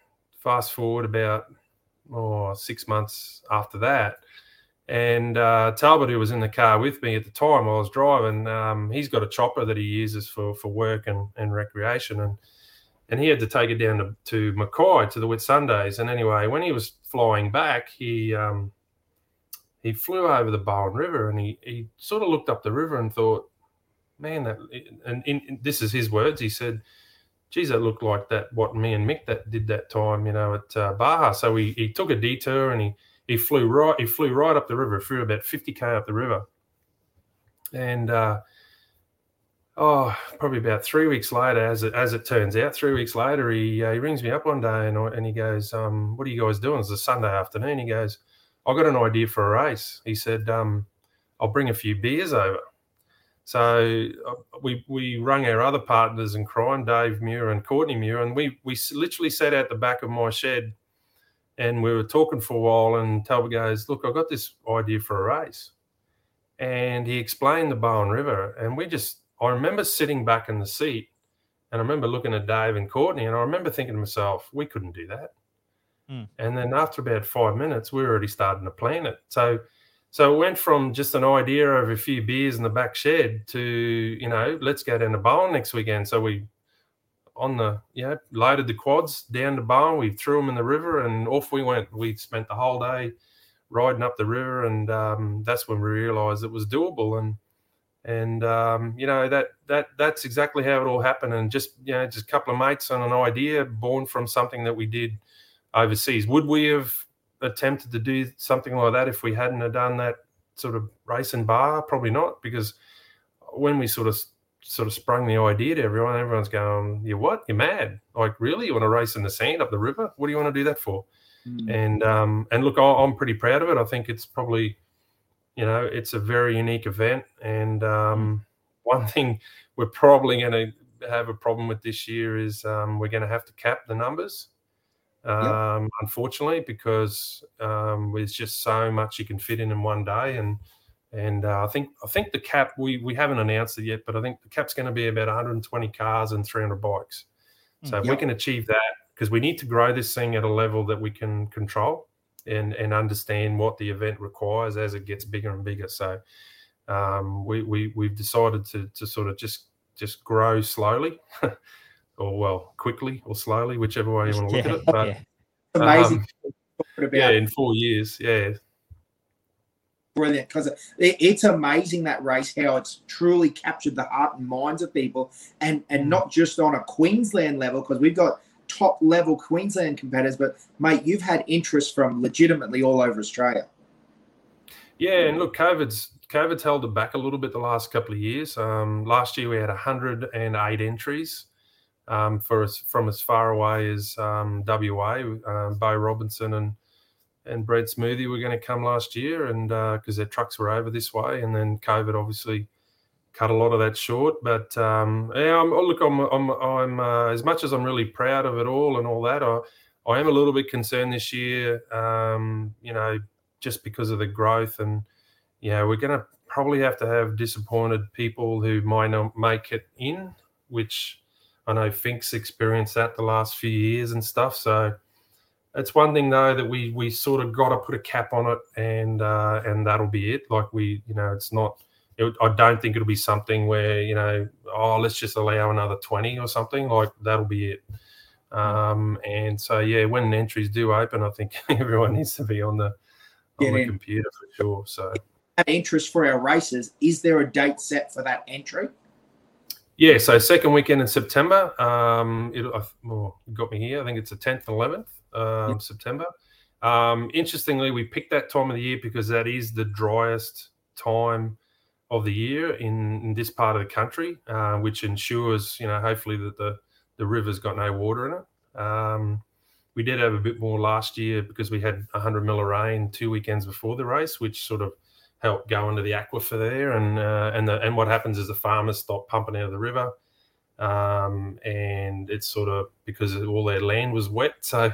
fast forward about oh, six months after that. And uh, Talbot, who was in the car with me at the time I was driving, um, he's got a chopper that he uses for, for work and, and recreation. And and he had to take it down to, to Mackay to the Whitsundays. And anyway, when he was flying back, he um, he flew over the Bowen River and he, he sort of looked up the river and thought, man, that and in, in, this is his words. He said, geez, that looked like that what me and Mick that did that time, you know, at uh, Baja. So he, he took a detour and he he flew right he flew right up the river, flew about 50k up the river, and uh, oh, probably about three weeks later, as it as it turns out, three weeks later, he uh, he rings me up one day and and he goes, um, what are you guys doing? It's a Sunday afternoon. He goes I got an idea for a race. He said, um, I'll bring a few beers over. So uh, we we rung our other partners in crime, Dave Muir and Courtney Muir, and we we literally sat out the back of my shed, and we were talking for a while. And Talbot goes, "Look, I got this idea for a race," and he explained the Bowen River, and we just I remember sitting back in the seat, and I remember looking at Dave and Courtney, and I remember thinking to myself, "We couldn't do that." Mm. And then after about five minutes, we were already starting to plan it. So, so it went from just an idea of a few beers in the back shed to, you know, let's go down to Bowen next weekend. So we, on the, know, loaded the quads down to Bowen. We threw them in the river and off we went. We spent the whole day riding up the river. And um, that's when we realized it was doable. And, and um, you know that that that's exactly how it all happened and just you know just a couple of mates and an idea born from something that we did overseas. Would we have attempted to do something like that if we hadn't have done that sort of race and bar? Probably not, because when we sort of sort of sprung the idea to everyone, everyone's going, "You what? You're mad? Like really? You want to race in the sand up the river? What do you want to do that for?" Mm. And um, and look, I'm pretty proud of it. I think it's probably, you know, it's a very unique event. And um, mm. one thing we're probably going to have a problem with this year is um, we're going to have to cap the numbers um, yep. unfortunately, because um, there's just so much you can fit in in one day. And and uh, I think I think the cap we we haven't announced it yet, but I think the cap's going to be about 120 cars and 300 bikes. Hmm, so if we can achieve that, because we need to grow this thing at a level that we can control and and understand what the event requires as it gets bigger and bigger. So um, we we we've decided to to sort of just just grow slowly. or well, quickly or slowly, whichever way you want to look yeah, at it. But yeah. amazing. Um, yeah, in four years, yeah. Brilliant, because it, it's amazing that race how it's truly captured the heart and minds of people, and and mm. not just on a Queensland level, because we've got top level Queensland competitors, but mate, you've had interest from legitimately all over Australia. Yeah, and look, COVID's COVID's held it back a little bit the last couple of years. Um, last year we had 108 entries um, for from as far away as um, WA. Um, Bo Robinson and and Brad Smoothie were going to come last year, and because uh, their trucks were over this way, and then COVID obviously cut a lot of that short. But um, yeah, I'm, oh, look, I'm, I'm, I'm uh, as much as I'm really proud of it all and all that, I, I am a little bit concerned this year. Um, you know, just because of the growth, and yeah, we're going to probably have to have disappointed people who might not make it in, which I know Finke's experienced that the last few years and stuff. So it's one thing though that we we sort of got to put a cap on it, and uh, and that'll be it. Like we, you know, it's not. It, I don't think it'll be something where you know, oh, let's just allow another twenty or something. Like that'll be it. Um, and so yeah, when entries do open, I think everyone needs to be on the on the computer for sure. So interest for our races. Is there a date set for that entry? Yeah, so second weekend in September. Um, it oh, got me here. I think it's the 10th and 11th um. September. Um, interestingly, we picked that time of the year because that is the driest time of the year in, in this part of the country, uh, which ensures, you know, hopefully that the, the river's got no water in it. Um, we did have a bit more last year because we had 100 mil of rain two weekends before the race, which sort of helped go into the aquifer there. And uh, and the, and what happens is the farmers stop pumping out of the river, um, and it's sort of because all their land was wet. So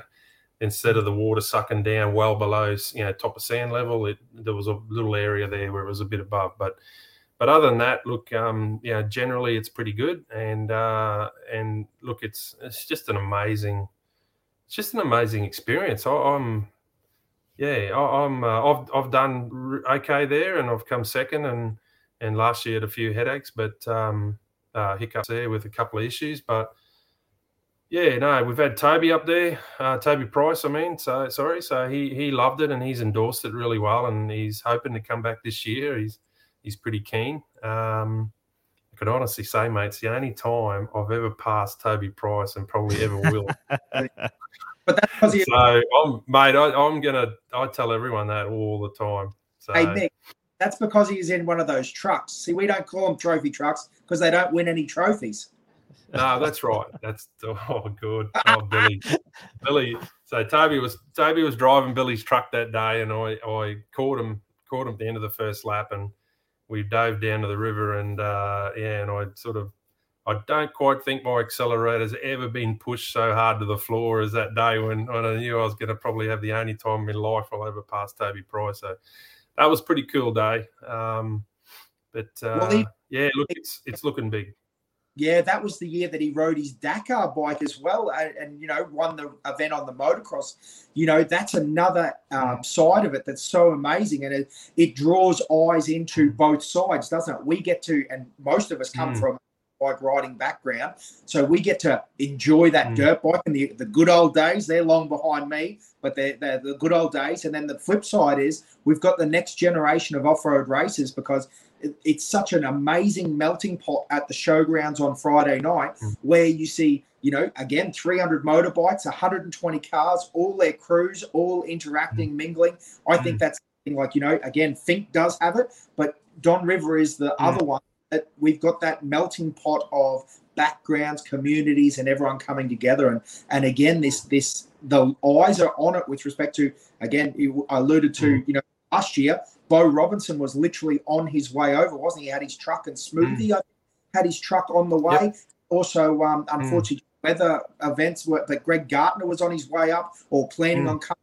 instead of the water sucking down well below you know top of sand level, it there was a little area there where it was a bit above, but but other than that, look, um, yeah, generally it's pretty good, and uh, and look, it's it's just an amazing, it's just an amazing experience. I, am yeah, I, am uh, I've I've done okay there, and I've come second, and and last year had a few headaches, but um, uh, hiccups there with a couple of issues, but yeah, no, we've had Toby up there, uh, Toby Price. I mean, so sorry, so he he loved it and he's endorsed it really well, and he's hoping to come back this year. He's he's pretty keen. Um, I could honestly say, mate, it's the only time I've ever passed Toby Price and probably ever will. but that's because he's so, I'm, mate, I, am gonna. I tell everyone that all the time. So, hey Nick, that's because he's in one of those trucks. See, we don't call them trophy trucks because they don't win any trophies. No, that's right. That's oh good. Oh Billy, Billy. So Toby was Toby was driving Billy's truck that day, and I I caught him caught him at the end of the first lap, and we dove down to the river and uh, yeah, and I sort of I don't quite think my accelerator's ever been pushed so hard to the floor as that day when, when I knew I was going to probably have the only time in life I'll ever pass Toby Price. So that was pretty cool day. Um, but uh, well, he, yeah, look, it's it's looking big. Yeah, that was the year that he rode his Dakar bike as well, and, and you know won the event on the motocross. You know that's another um, side of it that's so amazing, and it, it draws eyes into both sides, doesn't it? We get to, and most of us come mm. from bike riding background, so we get to enjoy that mm. dirt bike and the, the good old days. They're long behind me, but they're, they're the good old days. And then the flip side is we've got the next generation of off road racers because it's such an amazing melting pot at the showgrounds on Friday night mm. where you see, you know, again, 300 motorbikes, 120 cars, all their crews, all interacting, mm. mingling. I think mm. that's like, you know, again, Finke does have it, but Don River is the mm. other one that we've got that melting pot of backgrounds, communities, and everyone coming together. And and again, this this the eyes are on it with respect to again, you alluded to, mm. you know, last year Bo Robinson was literally on his way over, wasn't he? he had his truck and Smoothie mm. had his truck on the way. Yep. Also, um, mm. unfortunately, mm. weather events were, but Greg Gartner was on his way up or planning mm. on coming.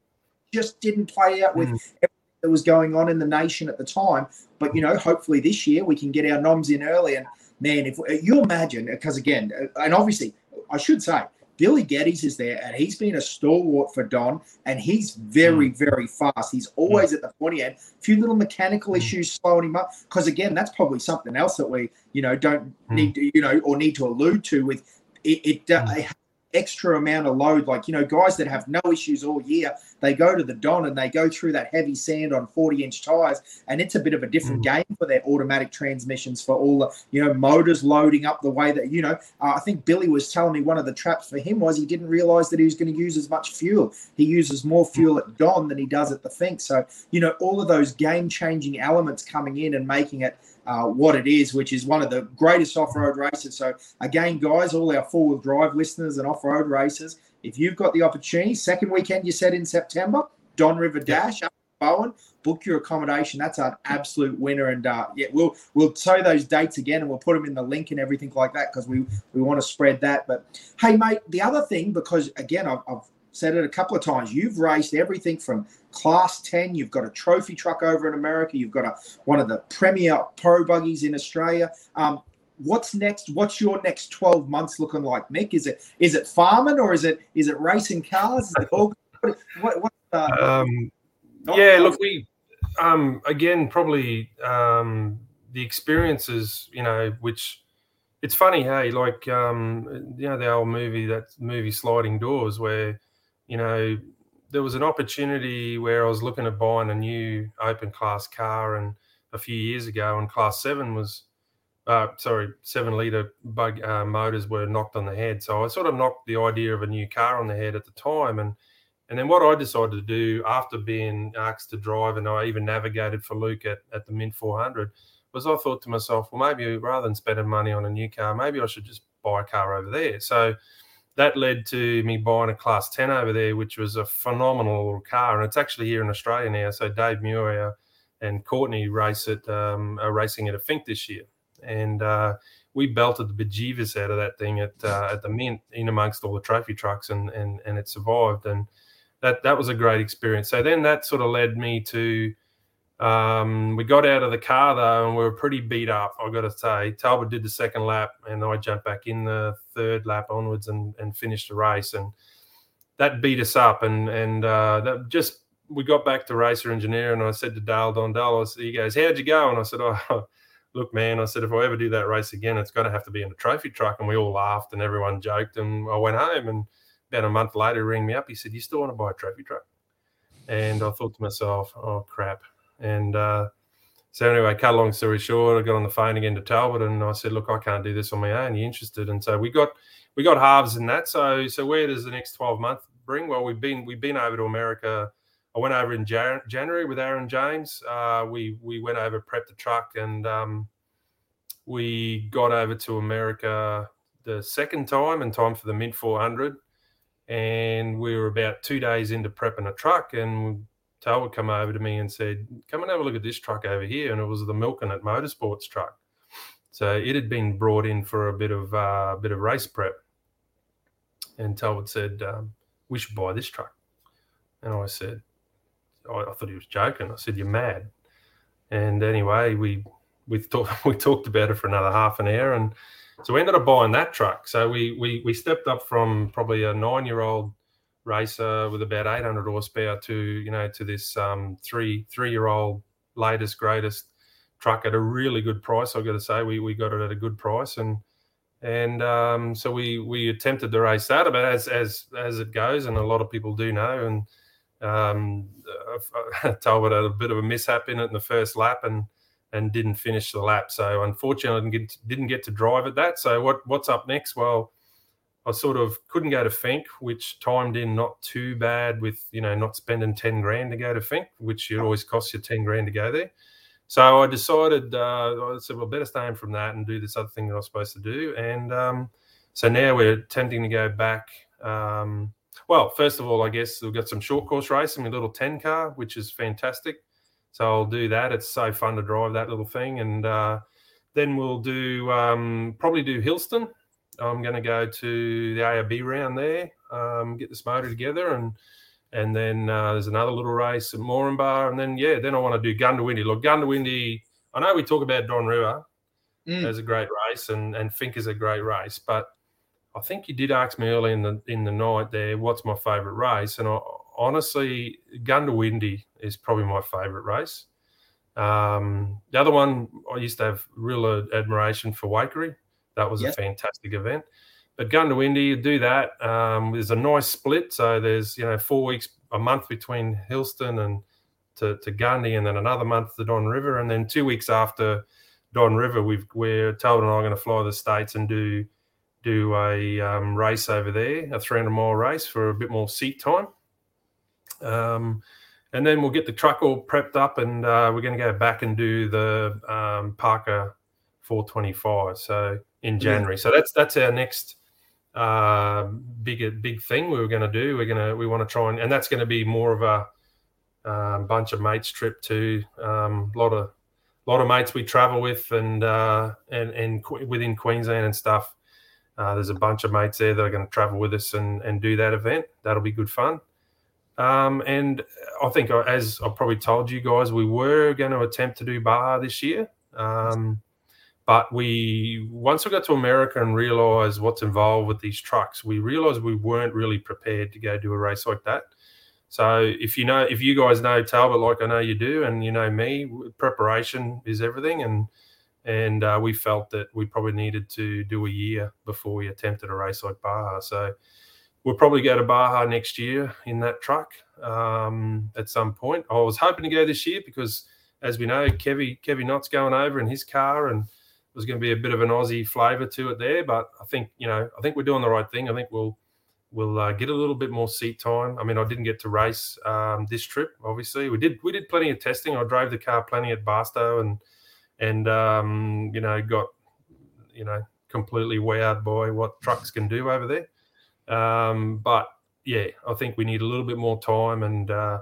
Just didn't play out with mm. That was going on in the nation at the time. But you know, hopefully this year we can get our noms in early. And man, if you imagine, because again, uh, and obviously, I should say Billy Geddes is there, and he's been a stalwart for Don, and he's very, mm. very fast. He's always mm. at the pointy end. A few little mechanical mm. issues slowing him up, because again, that's probably something else that we, you know, don't mm. need to, you know, or need to allude to with it. it, uh, mm. Extra amount of load, like you know, guys that have no issues all year they go to the Don and they go through that heavy sand on 40 inch tires, and it's a bit of a different mm. game for their automatic transmissions for all the you know motors loading up the way that you know. Uh, I think Billy was telling me one of the traps for him was he didn't realize that he was going to use as much fuel. He uses more fuel at Don than he does at the Finke. So you know all of those game changing elements coming in and making it. Uh, what it is, which is one of the greatest off-road races. So again, guys, all our four-wheel drive listeners and off-road racers, if you've got the opportunity, second weekend you said in September, Don River Dash up Bowen, book your accommodation. That's an absolute winner. And uh, yeah, we'll we'll show those dates again and we'll put them in the link and everything like that because we we want to spread that. But hey, mate, the other thing because again I've, I've said it a couple of times. You've raced everything from class 10, you've got a trophy truck over in America, you've got a one of the premier pro buggies in Australia. Um, what's next? What's your next 12 months looking like, Mick? Is it is it farming or is it is it racing cars? Is it all, what, what, what uh, um, yeah, look, we um, again probably um, the experiences, you know, which it's funny, hey, like um, you know the old movie that movie Sliding Doors, where you know there was an opportunity where I was looking at buying a new open class car, and a few years ago, and Class Seven was uh, sorry, seven liter bug uh, motors were knocked on the head. So I sort of knocked the idea of a new car on the head at the time. And and then what I decided to do after being asked to drive, and I even navigated for Luke at, at the Mint 400, was I thought to myself, well, maybe rather than spending money on a new car, maybe I should just buy a car over there. So that led to me buying a Class 10 over there, which was a phenomenal little car. And it's actually here in Australia now. So Dave Muir and Courtney race it, um, are racing at a Finke this year. And uh, we belted the bejeevers out of that thing at uh, at the Mint in amongst all the trophy trucks, and and and it survived. And that that was a great experience. So then that sort of led me to um, we got out of the car though, and we were pretty beat up. I got to say, Talbot did the second lap, and I jumped back in the third lap onwards and and finished the race, and that beat us up, and and uh, that just we got back to racer engineer, and I said to Dale Don Dale, he goes, "How'd you go?" And I said, "Oh." Look, man, I said, if I ever do that race again, it's going to have to be in a trophy truck. And we all laughed and everyone joked. And I went home. And about a month later, he rang me up. He said, You still want to buy a trophy truck? And I thought to myself, Oh, crap. And uh, so anyway, cut a long story short, I got on the phone again to Talbot, and I said, "Look, I can't do this on my own. You interested?" And so we got we got halves in that. So so where does the next twelve months bring? Well, we've been we've been over to America. I went over in Jan- January with Aaron James. Uh, we we went over, prepped the truck, and um, we got over to America the second time in time for the Mint 400. And we were about two days into prepping a truck, and would come over to me and said, "Come and have a look at this truck over here," and it was the Milking It Motorsports truck. So it had been brought in for a bit of uh, bit of race prep, and Talbot said, um, "We should buy this truck." And I said, I, I thought he was joking. I said, "You're mad." And anyway, we we talked we talked about it for another half an hour, and so we ended up buying that truck. So we we we stepped up from probably a nine year old racer with about 800 horsepower to you know to this um, three three year old latest greatest truck at a really good price. I've got to say we we got it at a good price and and um, so we we attempted to race that, but as as as it goes, and a lot of people do know, and um, had a bit of a mishap in it in the first lap and and didn't finish the lap. So unfortunately, didn't get, didn't get to drive at that. So what what's up next? Well, I sort of couldn't go to Finke, which timed in not too bad with, you know, not spending 10 grand to go to Finke, which it always costs you 10 grand to go there. So I decided, uh, I said, well, better stay in from that and do this other thing that I was supposed to do. And um, so now we're attempting to go back. Um, well, first of all, I guess we've got some short course racing, a little 10 car, which is fantastic. So I'll do that. It's so fun to drive that little thing. And uh, then we'll do um, probably do Hillston I'm going to go to the ARB round there, um, get this motor together, and and then uh, there's another little race at Moranbah, and then yeah, then I want to do Goondiwindi. Look, Goondiwindi. I know we talk about Don River mm. as a great race, and and Finke is a great race, but I think you did ask me early in the in the night there, what's my favourite race, and I, honestly, Goondiwindi is probably my favourite race. Um, the other one, I used to have real admiration for Waikerie. That was yep. a fantastic event. But Goondiwindi, you do that. Um, there's a nice split. So there's, you know, four weeks, a month between Hillston and to, to Gundy, and then another month to Don River. And then two weeks after Don River, we've, we're Talbot and I are going to fly the States and do do a um, race over there, a 300 mile race for a bit more seat time. Um, and then we'll get the truck all prepped up and uh, we're going to go back and do the um, Parker 425. So in January. Yeah. So that's that's our next uh, big big thing we were going to do. We're gonna we want to try and and that's going to be more of a um, bunch of mates trip to a um, lot of lot of mates we travel with and uh, and and within Queensland and stuff. Uh, there's a bunch of mates there that are going to travel with us and and do that event. That'll be good fun. Um, and I think, uh, as I probably told you guys, we were going to attempt to do Baja this year. Um, but we once we got to America and realized what's involved with these trucks, we realized we weren't really prepared to go do a race like that. So if you know, if you guys know Talbot like I know you do, and you know me, preparation is everything, and and uh, we felt that we probably needed to do a year before we attempted a race like Baja. So we'll probably go to Baja next year in that truck um, at some point. I was hoping to go this year because, as we know, Kevy Kevy Knott's going over in his car, and there's going to be a bit of an Aussie flavour to it there, but I think you know I think we're doing the right thing. I think we'll we'll uh, get a little bit more seat time. I mean, I didn't get to race um, this trip. Obviously, we did we did plenty of testing. I drove the car plenty at Barstow and and um, you know got you know completely wowed by what trucks can do over there. Um, but yeah, I think we need a little bit more time and. Uh,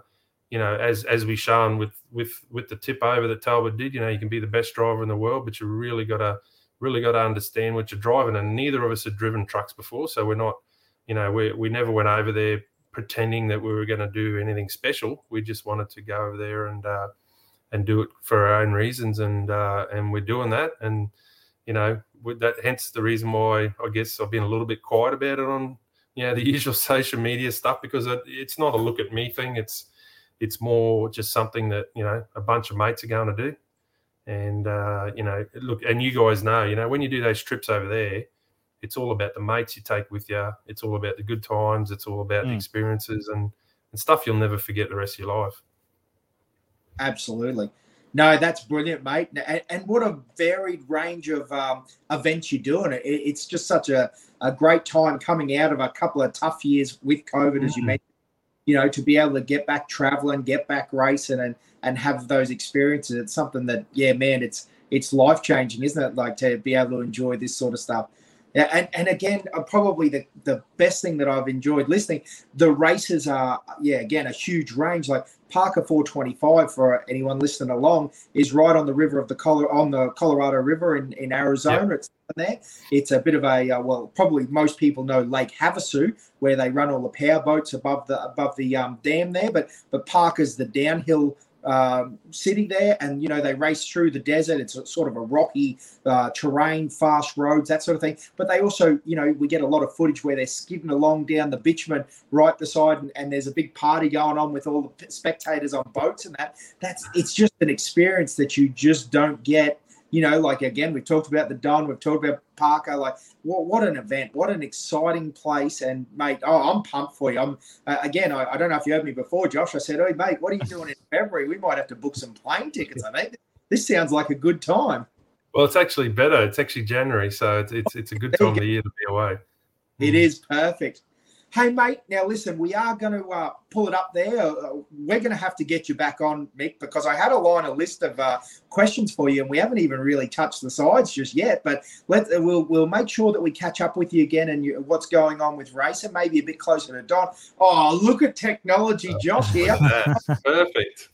you know, as as we shown with with with the tip over that Talbot did, you know, you can be the best driver in the world, but you really got to really got to understand what you're driving. And neither of us had driven trucks before, so we're not, you know, we we never went over there pretending that we were going to do anything special. We just wanted to go over there and uh, and do it for our own reasons, and uh, and we're doing that. And you know, with that, hence the reason why I guess I've been a little bit quiet about it on you know the usual social media stuff because it, it's not a look at me thing. It's it's more just something that you know a bunch of mates are going to do. And uh, you know, look, and you guys know, you know, when you do those trips over there, it's all about the mates you take with you. It's all about the good times. It's all about mm. the experiences and, and stuff you'll never forget the rest of your life. Absolutely. No, that's brilliant, mate. And, and what a varied range of um, events you're doing. It, it's just such a, a great time coming out of a couple of tough years with COVID, mm. as you mm. mentioned you know, to be able to get back traveling, get back racing, and and have those experiences. It's something that, yeah, man, it's it's life changing, isn't it? Like to be able to enjoy this sort of stuff. Yeah, and, and again, uh, probably the, the best thing that I've enjoyed listening, the races are, yeah, again, a huge range. Like Parker 425, for anyone listening along, is right on the river of the Colo- on the Colorado River in, in Arizona. It's there. It's a bit of a uh, well, probably most people know Lake Havasu, where they run all the power boats above the above the um, dam there. But but Parker's the downhill um, city there, and you know they race through the desert. It's sort of a rocky uh, terrain, fast roads, that sort of thing. But they also, you know, we get a lot of footage where they're skidding along down the bitumen right beside, and, and there's a big party going on with all the spectators on boats and that. That's it's just an experience that you just don't get you know, like again, we've talked about the Don, we've talked about Parker. Like, what what an event, what an exciting place, and mate, oh, I'm pumped for you. I'm uh, again, I, I, don't know if you heard me before, Josh. I said, oh, mate, what are you doing in February? We might have to book some plane tickets. I think this sounds like a good time. Well, it's actually better. It's actually January, so it's it's, it's a good time of the year to be away. It mm. is perfect. Hey, mate, now listen, we are going to uh, pull it up there. Uh, we're going to have to get you back on, Mick, because I had a line, a list of uh, questions for you, and we haven't even really touched the sides just yet. But let we'll we'll make sure that we catch up with you again and you, what's going on with racing, maybe a bit closer to Don. Oh, look at technology, Josh here. Perfect.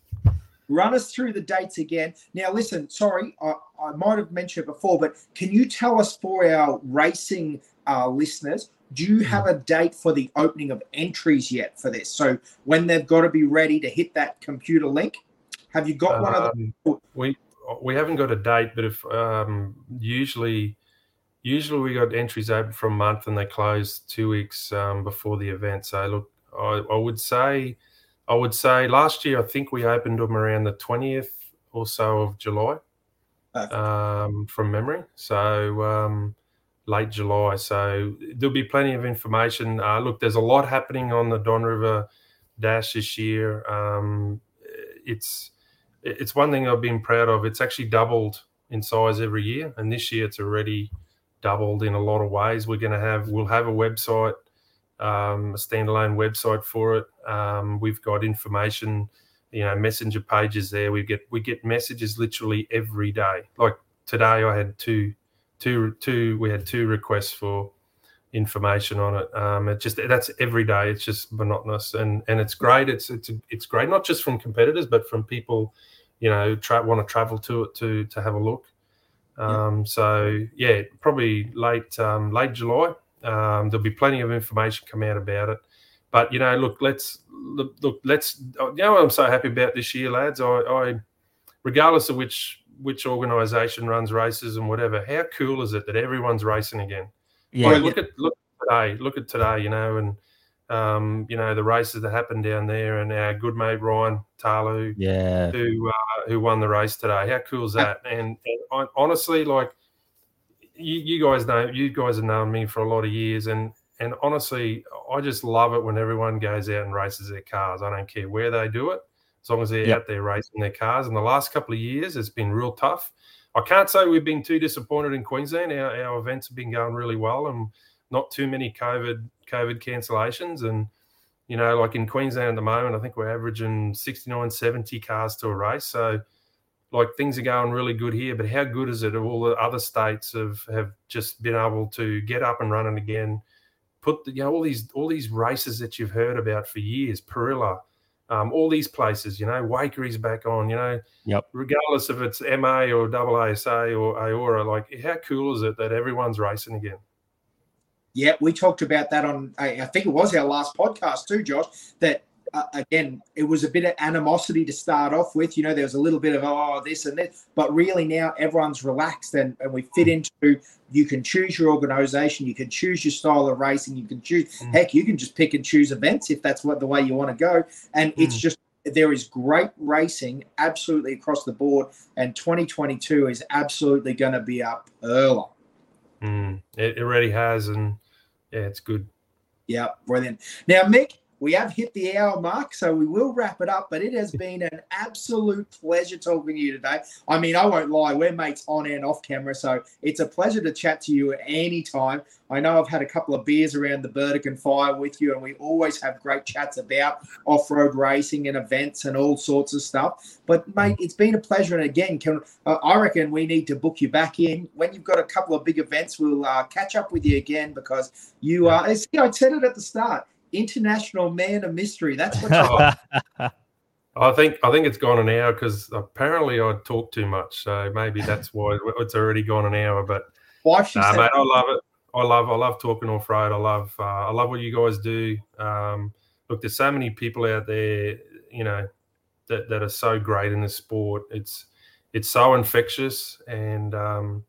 Run us through the dates again. Now, listen, sorry, I, I might have mentioned it before, but can you tell us for our racing uh, listeners do you have a date for the opening of entries yet for this? So when they've got to be ready to hit that computer link, have you got um, one of them? Um, we we haven't got a date, but if um, usually usually we got entries open for a month and they close two weeks um, before the event. So look, I, I, would say I would say last year I think we opened them around the twentieth or so of July, um, from memory. So um, late July. So there'll be plenty of information. Uh, look, there's a lot happening on the Don River Dash this year. Um, it's it's one thing I've been proud of. It's actually doubled in size every year, and this year it's already doubled in a lot of ways. We're going to have we'll have a website, um, a standalone website for it. Um, we've got information, you know, messenger pages there. We get we get messages literally every day. Like today, I had two two two we had two requests for information on it. Um, it just that's every day. It's just monotonous and and it's great. It's it's it's great not just from competitors but from people, you know, tra- want to travel to it to to have a look. Um, yeah. So yeah, probably late um, late July. Um, there'll be plenty of information come out about it. But you know, look, let's look, look let's. You know, what I'm so happy about this year, lads. I, I regardless of which which organization runs races and whatever. How cool is it that everyone's racing again? Yeah. Like, look at look at today. Look at today. You know, and um, you know the races that happened down there, and our good mate Ryan Talu, yeah, who uh, who won the race today. How cool is that? And, and honestly, like you, you guys know, you guys have known me for a lot of years, and and honestly, I just love it when everyone goes out and races their cars. I don't care where they do it as long as they're yep. out there racing their cars. In the last couple of years, it's been real tough. I can't say we've been too disappointed in Queensland. Our, our events have been going really well, and not too many COVID COVID cancellations. And you know, like in Queensland at the moment, I think we're averaging 69, 70 cars to a race. So like things are going really good here, but how good is it? All the other states have have just been able to get up and running again. Put the, you know all these all these races that you've heard about for years, Parilla, um, all these places. You know, Waikerie's back on. You know, yep. Regardless if it's MA or AASA or AORA, like how cool is it that everyone's racing again? Yeah, we talked about that on I think it was our last podcast too, Josh. That uh, again, it was a bit of animosity to start off with. You know, there was a little bit of, oh, this and this. But really now everyone's relaxed and, and we fit into, you can choose your organization, you can choose your style of racing, you can choose, mm. heck, you can just pick and choose events if that's what the way you want to go. And mm. it's just, there is great racing absolutely across the board. And 2022 is absolutely going to be up early. Mm. It, it already has. And yeah, it's good. Yeah, brilliant. Now, Mick, we have hit the hour mark, so we will wrap it up. But it has been an absolute pleasure talking to you today. I mean, I won't lie, we're mates on and off camera, so it's a pleasure to chat to you at any time. I know I've had a couple of beers around the Burdekin fire with you, and we always have great chats about off road racing and events and all sorts of stuff. But, mate, it's been a pleasure. And again, can, uh, I reckon we need to book you back in. When you've got a couple of big events, we'll uh, catch up with you again because you are, know, I said it at the start international man of mystery. That's what. oh, I think I think it's gone an hour because apparently I talk too much, so maybe that's why it's already gone an hour. But wife, nah, mate, I love it. I love I love talking off road. I love uh, I love what you guys do. Um, look, there's so many people out there, you know, that, that are so great in the sport. It's it's so infectious, and um,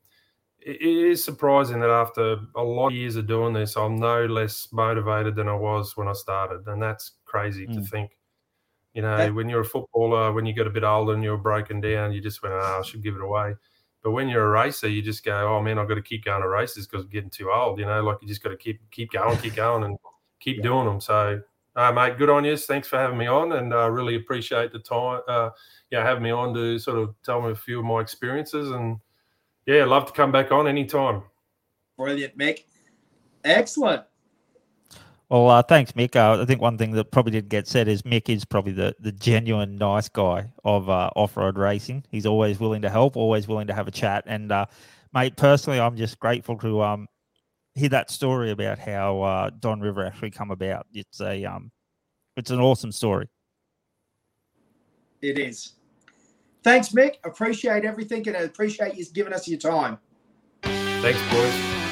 it is surprising that after a lot of years of doing this, I'm no less motivated than I was when I started, and that's crazy mm. to think. You know, yeah. when you're a footballer, when you get a bit older and you're broken down, you just went, "Oh, I should give it away." But when you're a racer, you just go, "Oh man, I've got to keep going to races because I'm getting too old." You know, like you just got to keep keep going, keep going, and keep yeah. doing them. So, uh, mate, good on you. Thanks for having me on, and I uh, really appreciate the time. Uh, yeah, having me on to sort of tell me a few of my experiences and yeah, love to come back on anytime. Brilliant, Mick. Excellent. Well, uh, thanks, Mick. Uh, I think one thing that probably didn't get said is Mick is probably the, the genuine nice guy of uh, off road racing. He's always willing to help, always willing to have a chat. And, uh, mate, personally, I'm just grateful to um, hear that story about how uh, Don River actually come about. It's a um, it's an awesome story. It is. Thanks, Mick. Appreciate everything and I appreciate you giving us your time. Thanks, boys.